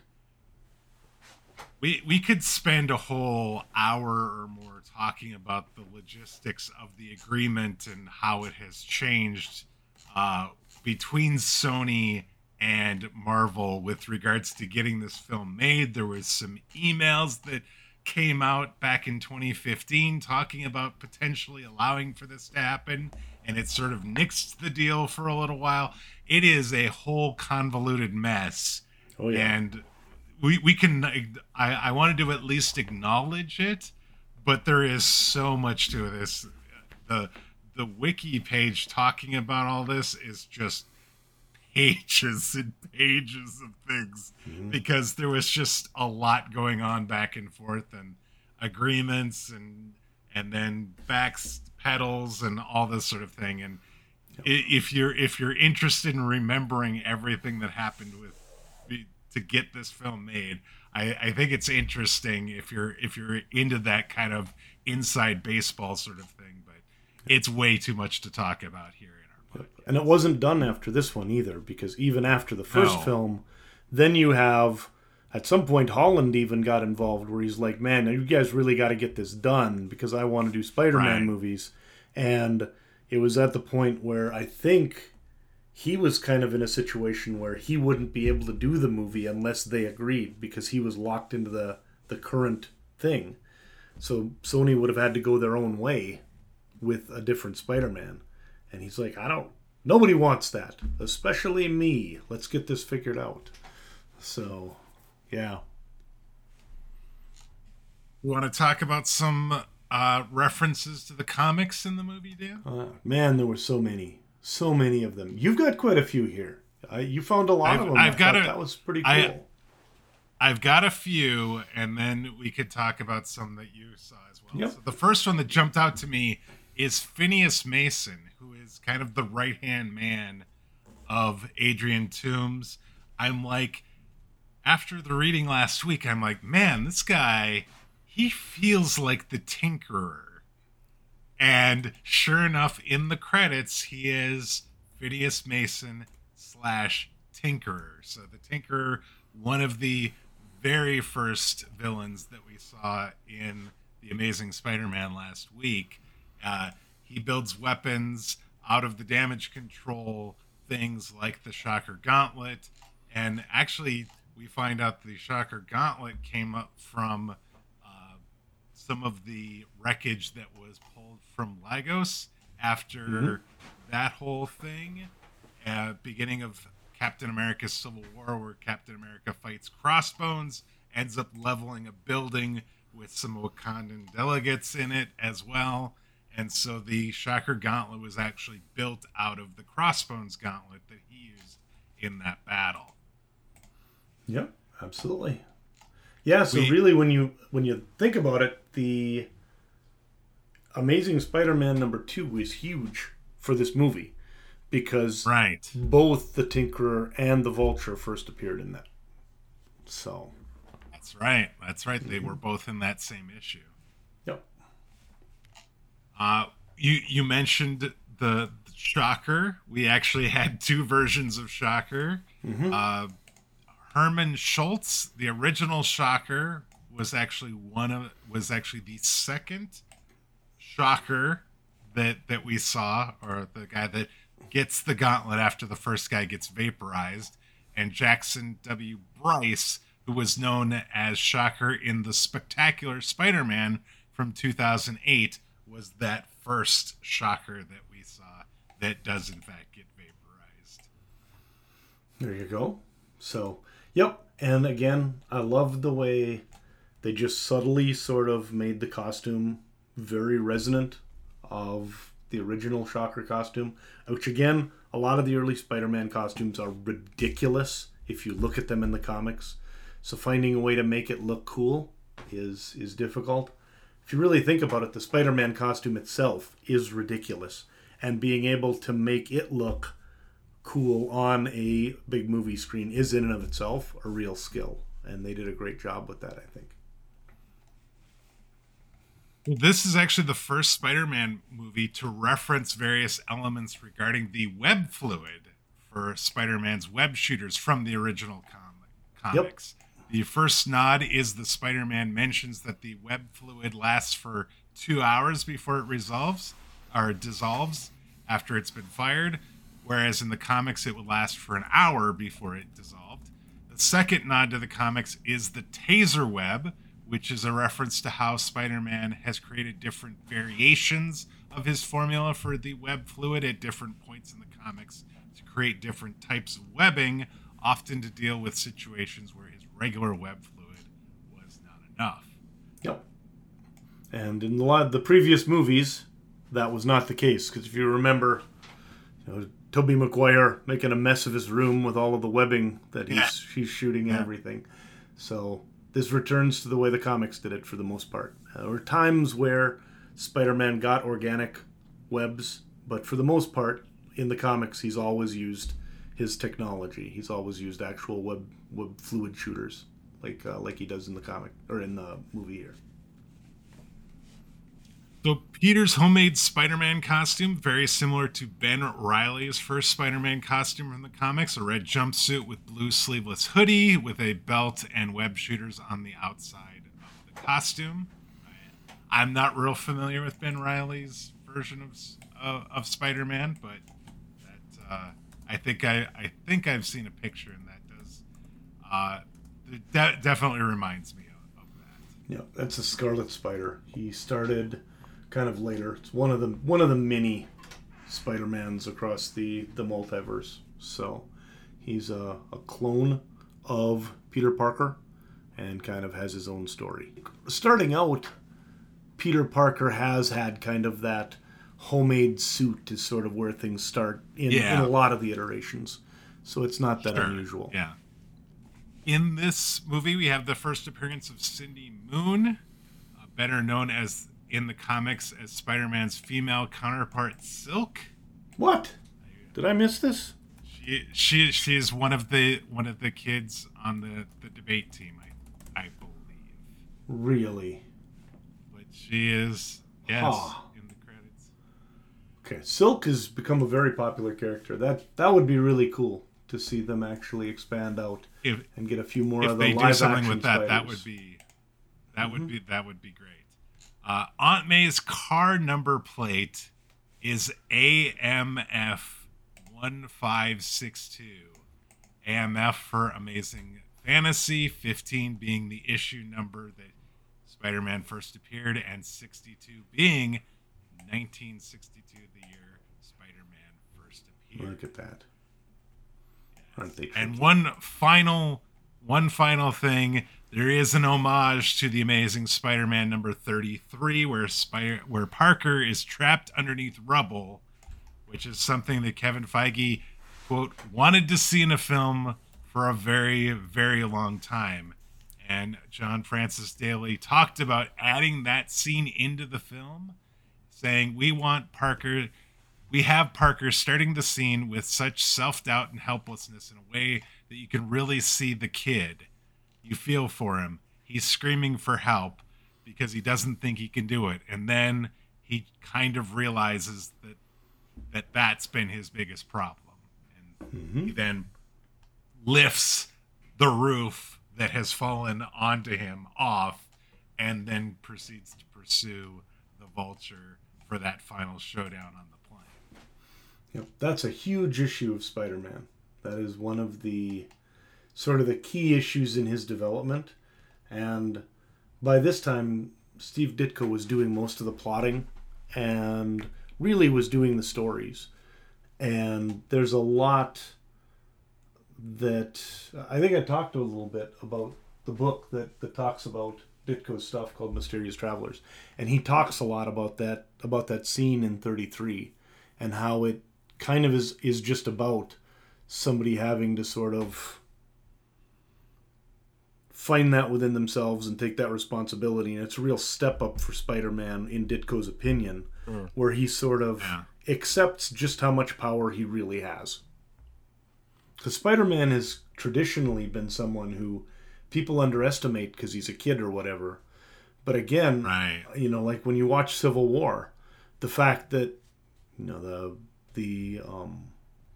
We we could spend a whole hour or more talking about the logistics of the agreement and how it has changed uh, between Sony and Marvel with regards to getting this film made. There was some emails that came out back in 2015 talking about potentially allowing for this to happen, and it sort of nixed the deal for a little while. It is a whole convoluted mess Oh yeah, and we we can I, I wanted to at least acknowledge it but there is so much to this the the wiki page talking about all this is just pages and pages of things. Mm-hmm. Because there was just a lot going on back and forth and agreements and and then backs pedals and all this sort of thing. And i- if you're if you're interested in remembering everything that happened with to get this film made I, I think it's interesting if you're if you're into that kind of inside baseball sort of thing. But it's way too much to talk about here in our podcast. and it wasn't done after this one either, because even after the first No. film, then you have at some point Holland even got involved, where he's like, "Man, you guys really got to get this done because I want to do Spider-Man Right. movies," and it was at the point where I think he was kind of in a situation where he wouldn't be able to do the movie unless they agreed because he was locked into the the current thing. So Sony would have had to go their own way with a different Spider-Man. And he's like, I don't nobody wants that, especially me. Let's get this figured out. So, yeah. You want to talk about some uh, references to the comics in the movie, Dan? Uh, man, there were so many. So many of them. You've got quite a few here. Uh, you found a lot I've- of them. I've I got a- that was pretty cool. I- I've got a few, and then we could talk about some that you saw as well. Yep. So the first one that jumped out to me is Phineas Mason, who is kind of the right hand man of Adrian Toomes. I'm like, after the reading last week, I'm like, man, this guy, he feels like the Tinkerer. And sure enough, in the credits, he is Phineas Mason slash Tinkerer. So the Tinkerer, one of the very first villains that we saw in the Amazing Spider-Man last week. Uh, he builds weapons out of the damage control things like the Shocker Gauntlet, and actually, we find out the Shocker Gauntlet came up from uh, some of the wreckage that was pulled from Lagos after that whole thing. Uh, beginning of Captain America's Civil War, where Captain America fights Crossbones, ends up leveling a building with some Wakandan delegates in it as well. And so the Shocker Gauntlet was actually built out of the Crossbones Gauntlet that he used in that battle. Yep, absolutely. Yeah, so We- really when you when you think about it, the Amazing Spider-Man number 2 is huge for this movie because Right. both the Tinkerer and the Vulture first appeared in that. So, That's right. That's right. They mm-hmm. were both in that same issue. Uh, you you mentioned the Shocker. We actually had two versions of Shocker. Uh, Herman Schultz, the original Shocker, was actually one of was actually the second Shocker that that we saw, or the guy that gets the gauntlet after the first guy gets vaporized, and Jackson W. Brice, who was known as Shocker in the Spectacular Spider-Man from 2008, was that first Shocker that we saw that does in fact get vaporized. There you go. So, yep. And again, I love the way they just subtly sort of made the costume very resonant of the original Shocker costume, which again, a lot of the early Spider-Man costumes are ridiculous if you look at them in the comics. So finding a way to make it look cool is is difficult. If you really think about it, the Spider-Man costume itself is ridiculous, and being able to make it look cool on a big movie screen is in and of itself a real skill. And they did a great job with that, I think. This is actually the first Spider Man movie to reference various elements regarding the web fluid for Spider Man's web shooters from the original com- comics. Yep. The first nod is the Spider Man mentions that the web fluid lasts for two hours before it resolves or dissolves after it's been fired, whereas in the comics it would last for an hour before it dissolved. The second nod to the comics is the taser web, which is a reference to how Spider Man has created different variations of his formula for the web fluid at different points in the comics to create different types of webbing, often to deal with situations where regular web fluid was not enough. Yep. And in a lot of the previous movies, that was not the case. Because if you remember, you know, Tobey Maguire making a mess of his room with all of the webbing that he's yeah. he's shooting yeah. and everything. So this returns to the way the comics did it for the most part. There were times where Spider-Man got organic webs, but for the most part, in the comics, he's always used his technology. He's always used actual web web fluid shooters, like uh, like he does in the comic or in the movie here. So Peter's homemade Spider-Man costume, very similar to Ben Reilly's first Spider-Man costume from the comics, a red jumpsuit with blue sleeveless hoodie with a belt and web shooters on the outside of the costume. I'm not real familiar with Ben Reilly's version of uh, of Spider-Man, but that uh, I think I I think I've seen a picture and that does uh, that definitely reminds me of, of that. Yeah, that's a Scarlet Spider. He started kind of later. It's one of the one of the many Spider-Mans across the the multiverse. So he's a, a clone of Peter Parker and kind of has his own story. Starting out, Peter Parker has had kind of that homemade suit is sort of where things start in, yeah. in a lot of the iterations. So it's not that sure. unusual. Yeah. In this movie, we have the first appearance of Cindy Moon, uh, better known as in the comics as Spider-Man's female counterpart, Silk. What? Did I miss this? She she she's one of the one of the kids on the the debate team. I I believe. Really. But she is yes huh. In the credits. Okay, Silk has become a very popular character. That that would be really cool to see them actually expand out if, and get a few more of the live action If they do something with that. Spiders. That would be that mm-hmm. would be that would be great. Uh, Aunt May's car number plate is AMF 1562. AMF for Amazing Fantasy, 15 being the issue number that Spider Man first appeared, and 62 being 1962, the year Spider Man first appeared. Look at that. Yes. And one final, one final thing there is an homage to the Amazing Spider-Man number 33, where Spire, where Parker is trapped underneath rubble, which is something that Kevin Feige quote wanted to see in a film for a very very long time. And John Francis Daley talked about adding that scene into the film, saying, "We want Parker." We have Parker starting the scene with such self doubt and helplessness in a way that you can really see the kid you feel for him. He's screaming for help because he doesn't think he can do it. And then he kind of realizes that that that's been his biggest problem. And mm-hmm. he then lifts the roof that has fallen onto him off and then proceeds to pursue the vulture for that final showdown on the. Yep, that's a huge issue of Spider-Man. That is one of the sort of the key issues in his development. And by this time, Steve Ditko was doing most of the plotting and really was doing the stories. And there's a lot that I think I talked a little bit about the book that, that talks about Ditko's stuff called Mysterious Travelers. And he talks a lot about that about that scene in 33 and how it kind of is is just about somebody having to sort of find that within themselves and take that responsibility. And it's a real step up for Spider Man, in Ditko's opinion, mm. where he sort of yeah. accepts just how much power he really has. Because Spider Man has traditionally been someone who people underestimate because he's a kid or whatever. But again, Right. you know, like when you watch Civil War, the fact that you know the the um,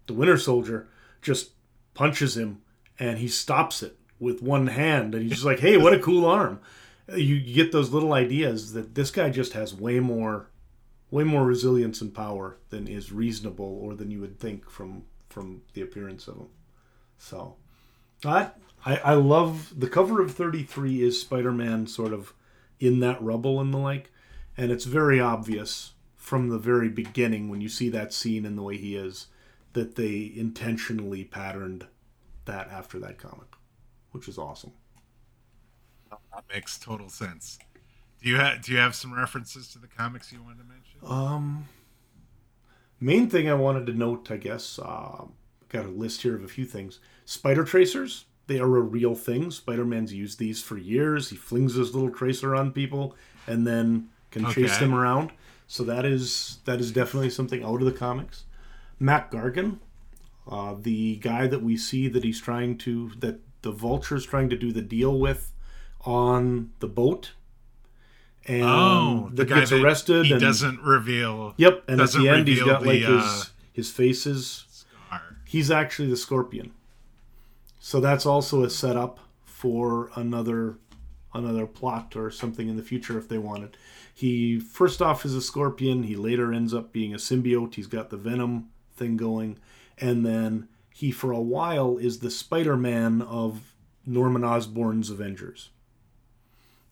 the Winter Soldier just punches him and he stops it with one hand, and he's just like, "Hey, what a cool arm!" You, get those little ideas that this guy just has way more way more resilience and power than is reasonable or than you would think from from the appearance of him. So, that I, I love the cover of 33 is Spider-Man sort of in that rubble and the like, and it's very obvious from the very beginning when you see that scene and the way he is that they intentionally patterned that after that comic, which is awesome. That makes total sense. Do you have do you have some references to the comics you wanted to mention? Um, main thing I wanted to note, I guess, uh, got a list here of a few things. Spider tracers, they are a real thing. Spider Man's used these for years. He flings his little tracer on people and then can chase them around. So that is that is definitely something out of the comics. Mac Gargan, uh, the guy that we see that he's trying to that the Vulture's trying to do the deal with on the boat. And oh, the that guy gets arrested he and doesn't reveal Yep, and at the end he's got like his uh, his faces. scar. He's actually the Scorpion. So that's also a setup for another another plot or something in the future if they want it. He first off is a Scorpion. He later ends up being a symbiote. He's got the Venom thing going, and then he for a while is the Spider-Man of Norman Osborn's Avengers.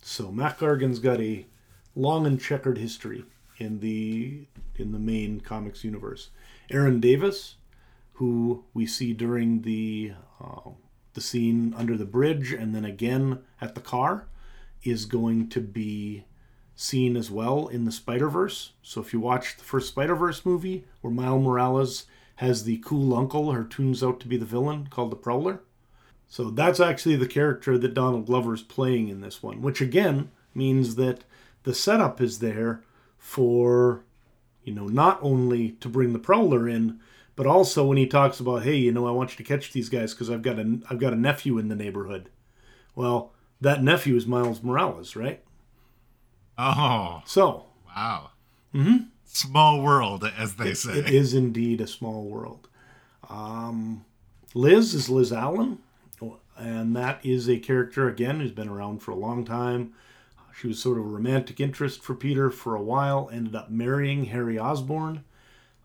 So Mac Gargan's got a long and checkered history in the in the main comics universe. Aaron Davis, who we see during the uh, the scene under the bridge and then again at the car, is going to be seen as well in the Spider Verse. So if you watch the first Spider Verse movie, where Miles Morales has the cool uncle who turns out to be the villain called the Prowler, so that's actually the character that Donald Glover's playing in this one, which again means that the setup is there for, you know, not only to bring the Prowler in, but also when he talks about, hey, you know, I want you to catch these guys because I've got a I've got a nephew in the neighborhood. Well, that nephew is Miles Morales, right? Oh, So wow. Mm-hmm. Small world, as they say. It is indeed a small world. Um, Liz is Liz Allen, and that is a character again who's been around for a long time. She was sort of a romantic interest for Peter for a while. Ended up marrying Harry Osborn.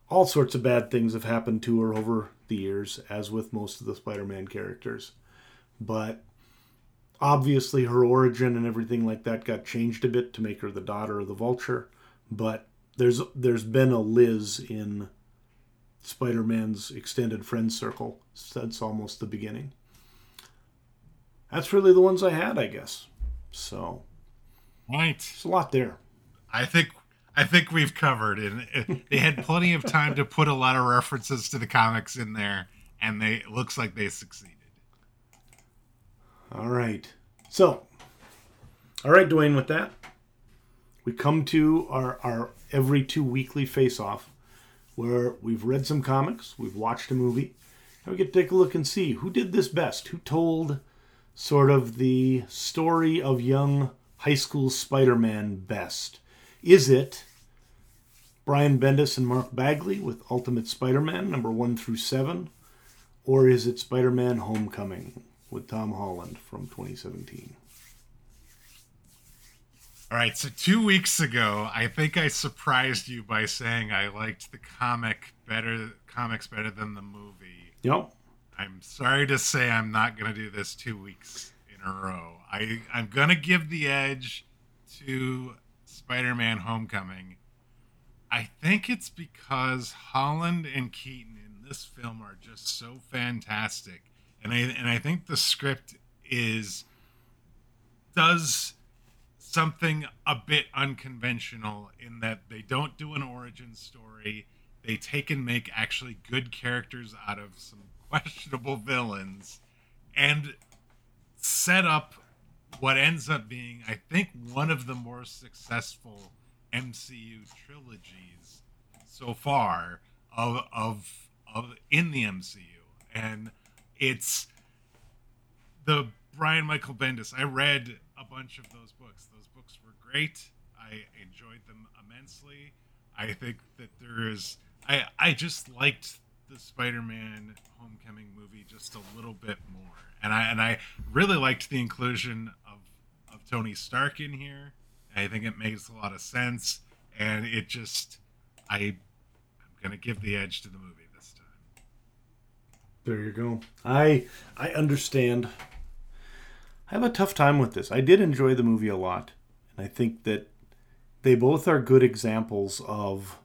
All sorts of bad things have happened to her over the years, as with most of the Spider-Man characters. But obviously, her origin and everything like that got changed a bit to make her the daughter of the Vulture. But there's there's been a Liz in Spider-Man's extended friend circle since almost the beginning. That's really the ones I had, I guess. So Right. there's a lot there. I think I think we've covered, and they had plenty of time to put a lot of references to the comics in there, and they it looks like they succeeded. All right. So, all right, Dwayne. With that, we come to our our every two weekly face off, where we've read some comics, we've watched a movie, and we get to take a look and see who did this best, who told sort of the story of young high school Spider-Man best. Is it Brian Bendis and Mark Bagley with Ultimate Spider-Man number one through seven, or is it Spider-Man Homecoming with Tom Holland from 2017? All right, so two weeks ago, I think I surprised you by saying I liked the comic better, comics better than the movie. Yep. I'm sorry to say I'm not going to do this two weeks in a row. I I'm going to give the edge to Spider-Man: Homecoming. I think it's because Holland and Keaton in this film are just so fantastic, and I and I think the script is does something a bit unconventional in that they don't do an origin story. They take and make actually good characters out of some questionable villains and set up what ends up being, I think, one of the more successful MCU trilogies so far of of of in the MCU. And it's the Brian Michael Bendis. I read a bunch of those books. Those books were great. I enjoyed them immensely. I think that there is I I just liked the Spider-Man Homecoming movie just a little bit more. And I and I really liked the inclusion of of Tony Stark in here. I think it makes a lot of sense and it just I I'm going to give the edge to the movie. There you go. I I understand. I have a tough time with this. I did enjoy the movie a lot, and I think that they both are good examples of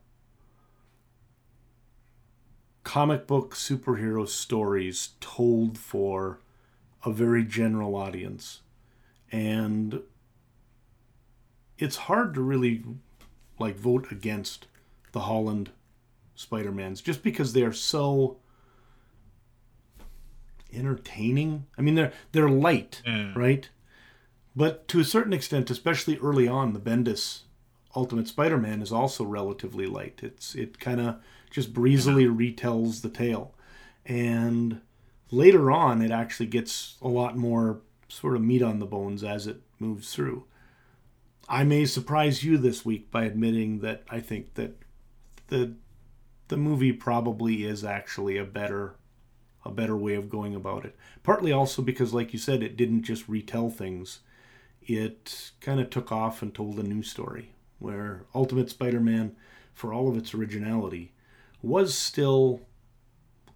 comic book superhero stories told for a very general audience. And it's hard to really like vote against the Holland Spider-Mans just because they are so entertaining. I mean they're they're light, Yeah. right? But to a certain extent, especially early on, the Bendis Ultimate Spider-Man is also relatively light. It's it kind of just breezily retells the tale, and later on, it actually gets a lot more sort of meat on the bones as it moves through. I may surprise you this week by admitting that I think that the the movie probably is actually a better a better way of going about it. Partly also because like you said it didn't just retell things. It kind of took off and told a new story where Ultimate Spider-Man for all of its originality was still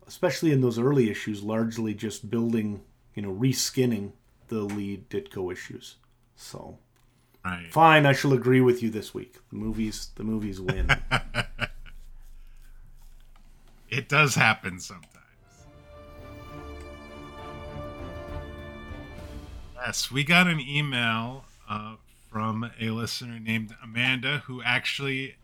especially in those early issues largely just building, you know, reskinning the lead Ditko issues. So Right. Fine, I shall agree with you this week. The movies, the movies win. It does happen sometimes. Yes, we got an email uh, from a listener named Amanda who actually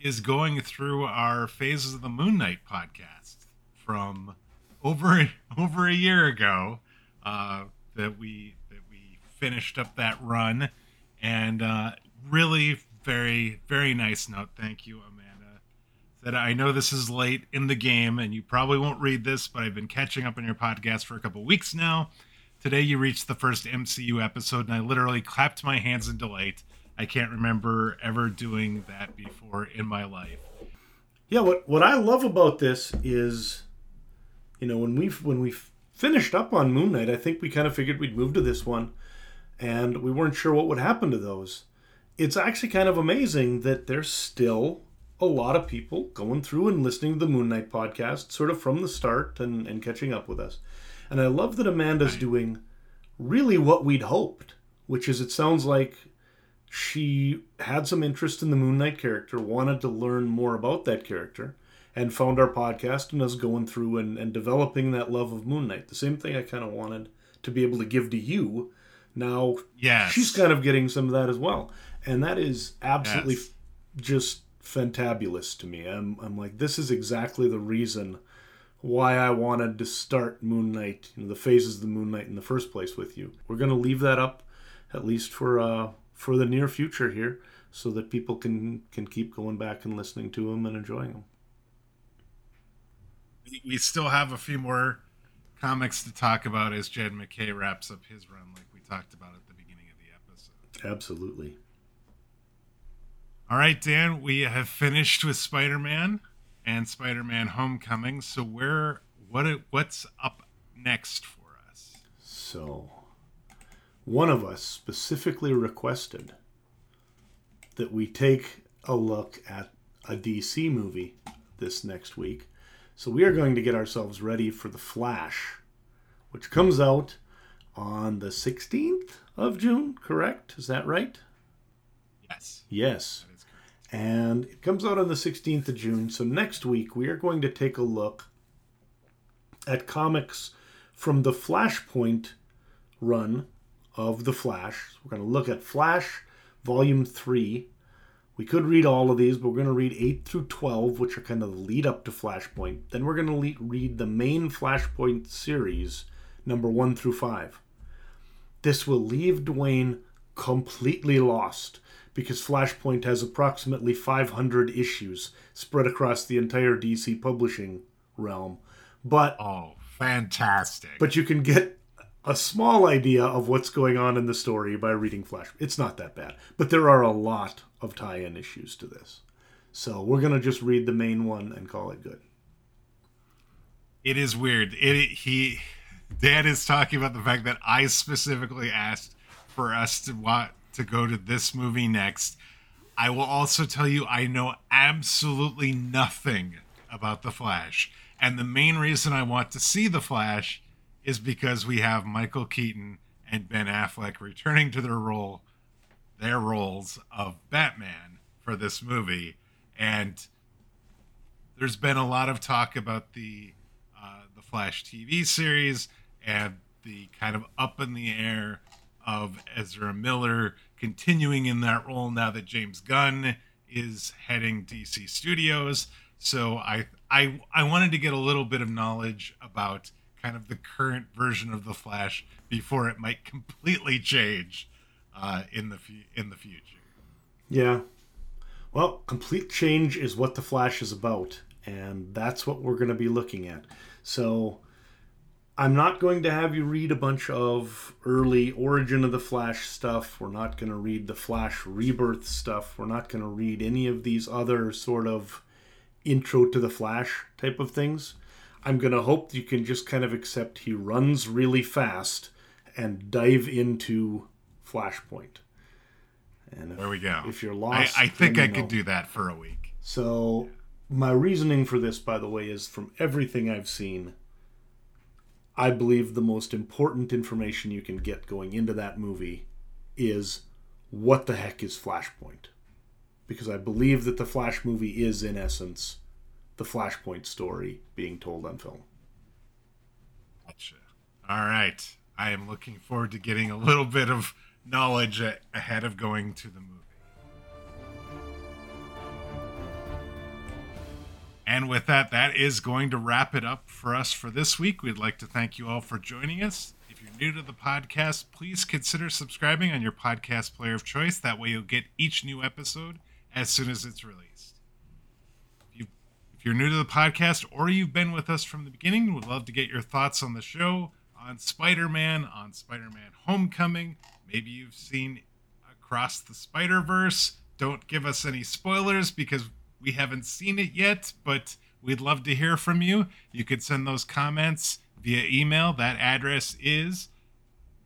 is going through our Phases of the Moon Knight podcast from over over a year ago uh, that we that we finished up that run, and uh, really very very nice note. Thank you, Amanda that I know this is late in the game and you probably won't read this, but I've been catching up on your podcast for a couple weeks now. Today you reached the first MCU episode and I literally clapped my hands in delight. I can't remember ever doing that before in my life. yeah, what what I love about this is, you know, when we when we finished up on Moon Knight, I think we kind of figured we'd move to this one, and we weren't sure what would happen to those. It's actually kind of amazing that there's still a lot of people going through and listening to the Moon Knight podcast, sort of from the start and, and catching up with us. And I love that Amanda's doing really what we'd hoped, which is it sounds like she had some interest in the Moon Knight character, wanted to learn more about that character, and found our podcast and is going through and, and developing that love of Moon Knight. The same thing I kind of wanted to be able to give to you. Now Yes. she's kind of getting some of that as well. And that is absolutely Yes. f- just fantabulous to me. I'm, I'm like, this is exactly the reason why I wanted to start Moon Knight, you know, the phases of the Moon Knight in the first place with you. We're going to leave that up at least for uh, for the near future here so that people can can keep going back and listening to them and enjoying them. We- we still have a few more comics to talk about as Jed MacKay wraps up his run, like we talked about at the beginning of the episode. Absolutely. All right, Dan, we have finished with Spider-Man and Spider-Man: Homecoming. So where what what's up next for us? So, one of us specifically requested that we take a look at a DC movie this next week. So, we are going to get ourselves ready for The Flash, which comes out on the 16th of June, correct? Is that right? Yes, Yes. And it comes out on the 16th of June. So next week, we are going to take a look at comics from the Flashpoint run of The Flash. We're going to look at Flash Volume 3. We could read all of these, but we're going to read 8 through 12, which are kind of the lead up to Flashpoint. Then we're going to le- read the main Flashpoint series, number 1 through 5. This will leave Dwayne completely lost because Flashpoint has approximately 500 issues spread across the entire DC publishing realm. But Oh, fantastic. But you can get a small idea of what's going on in the story by reading Flash. It's not that bad, but there are a lot of tie-in issues to this. So we're gonna just read the main one and call it good. It is weird. It he Dan is talking about the fact that I specifically asked for us to want to go to this movie next. I will also tell you I know absolutely nothing about the Flash. And the main reason I want to see the Flash is because we have Michael Keaton and Ben Affleck returning to their role their roles of Batman for this movie. And there's been a lot of talk about the uh, the Flash TV series and the kind of up in the air of Ezra Miller continuing in that role now that James Gunn is heading DC Studios. So I I I wanted to get a little bit of knowledge about kind of the current version of the Flash before it might completely change uh, in the in the future. Yeah. Well, complete change is what the Flash is about, and that's what we're going to be looking at. So I'm not going to have you read a bunch of early Origin of the Flash stuff. We're not going to read the Flash Rebirth stuff. We're not going to read any of these other sort of intro to the Flash type of things. I'm going to hope you can just kind of accept he runs really fast and dive into Flashpoint. And if, there we go. If you're lost, I, I think I could do that for a week. So, my reasoning for this, by the way, is from everything I've seen, I believe the most important information you can get going into that movie is what the heck is Flashpoint? Because I believe that the Flash movie is, in essence, the Flashpoint story being told on film. Gotcha. All right. I am looking forward to getting a little bit of knowledge ahead of going to the movie. And with that, that is going to wrap it up for us for this week. We'd like to thank you all for joining us. If you're new to the podcast, please consider subscribing on your podcast player of choice. That way, you'll get each new episode as soon as it's released. If, you, you're new to the podcast or you've been with us from the beginning, we'd love to get your thoughts on the show, on Spider Man, on Spider Man Homecoming, Maybe you've seen Across the Spider Verse. Don't give us any spoilers because we haven't seen it yet, but we'd love to hear from you. You could send those comments via email. That address is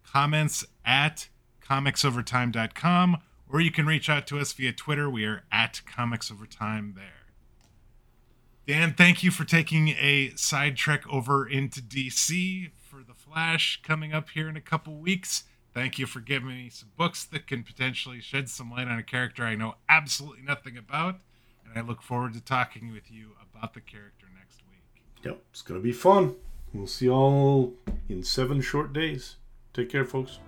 comments at comicsovertime.com, or you can reach out to us via Twitter. We are at comicsovertime there. Dan, thank you for taking a side trek over into DC for The Flash coming up here in a couple weeks. Thank you for giving me some books that can potentially shed some light on a character I know absolutely nothing about. And I look forward to talking with you about the character next week. Yep, it's going to be fun. We'll see you all in seven short days. Take care, folks.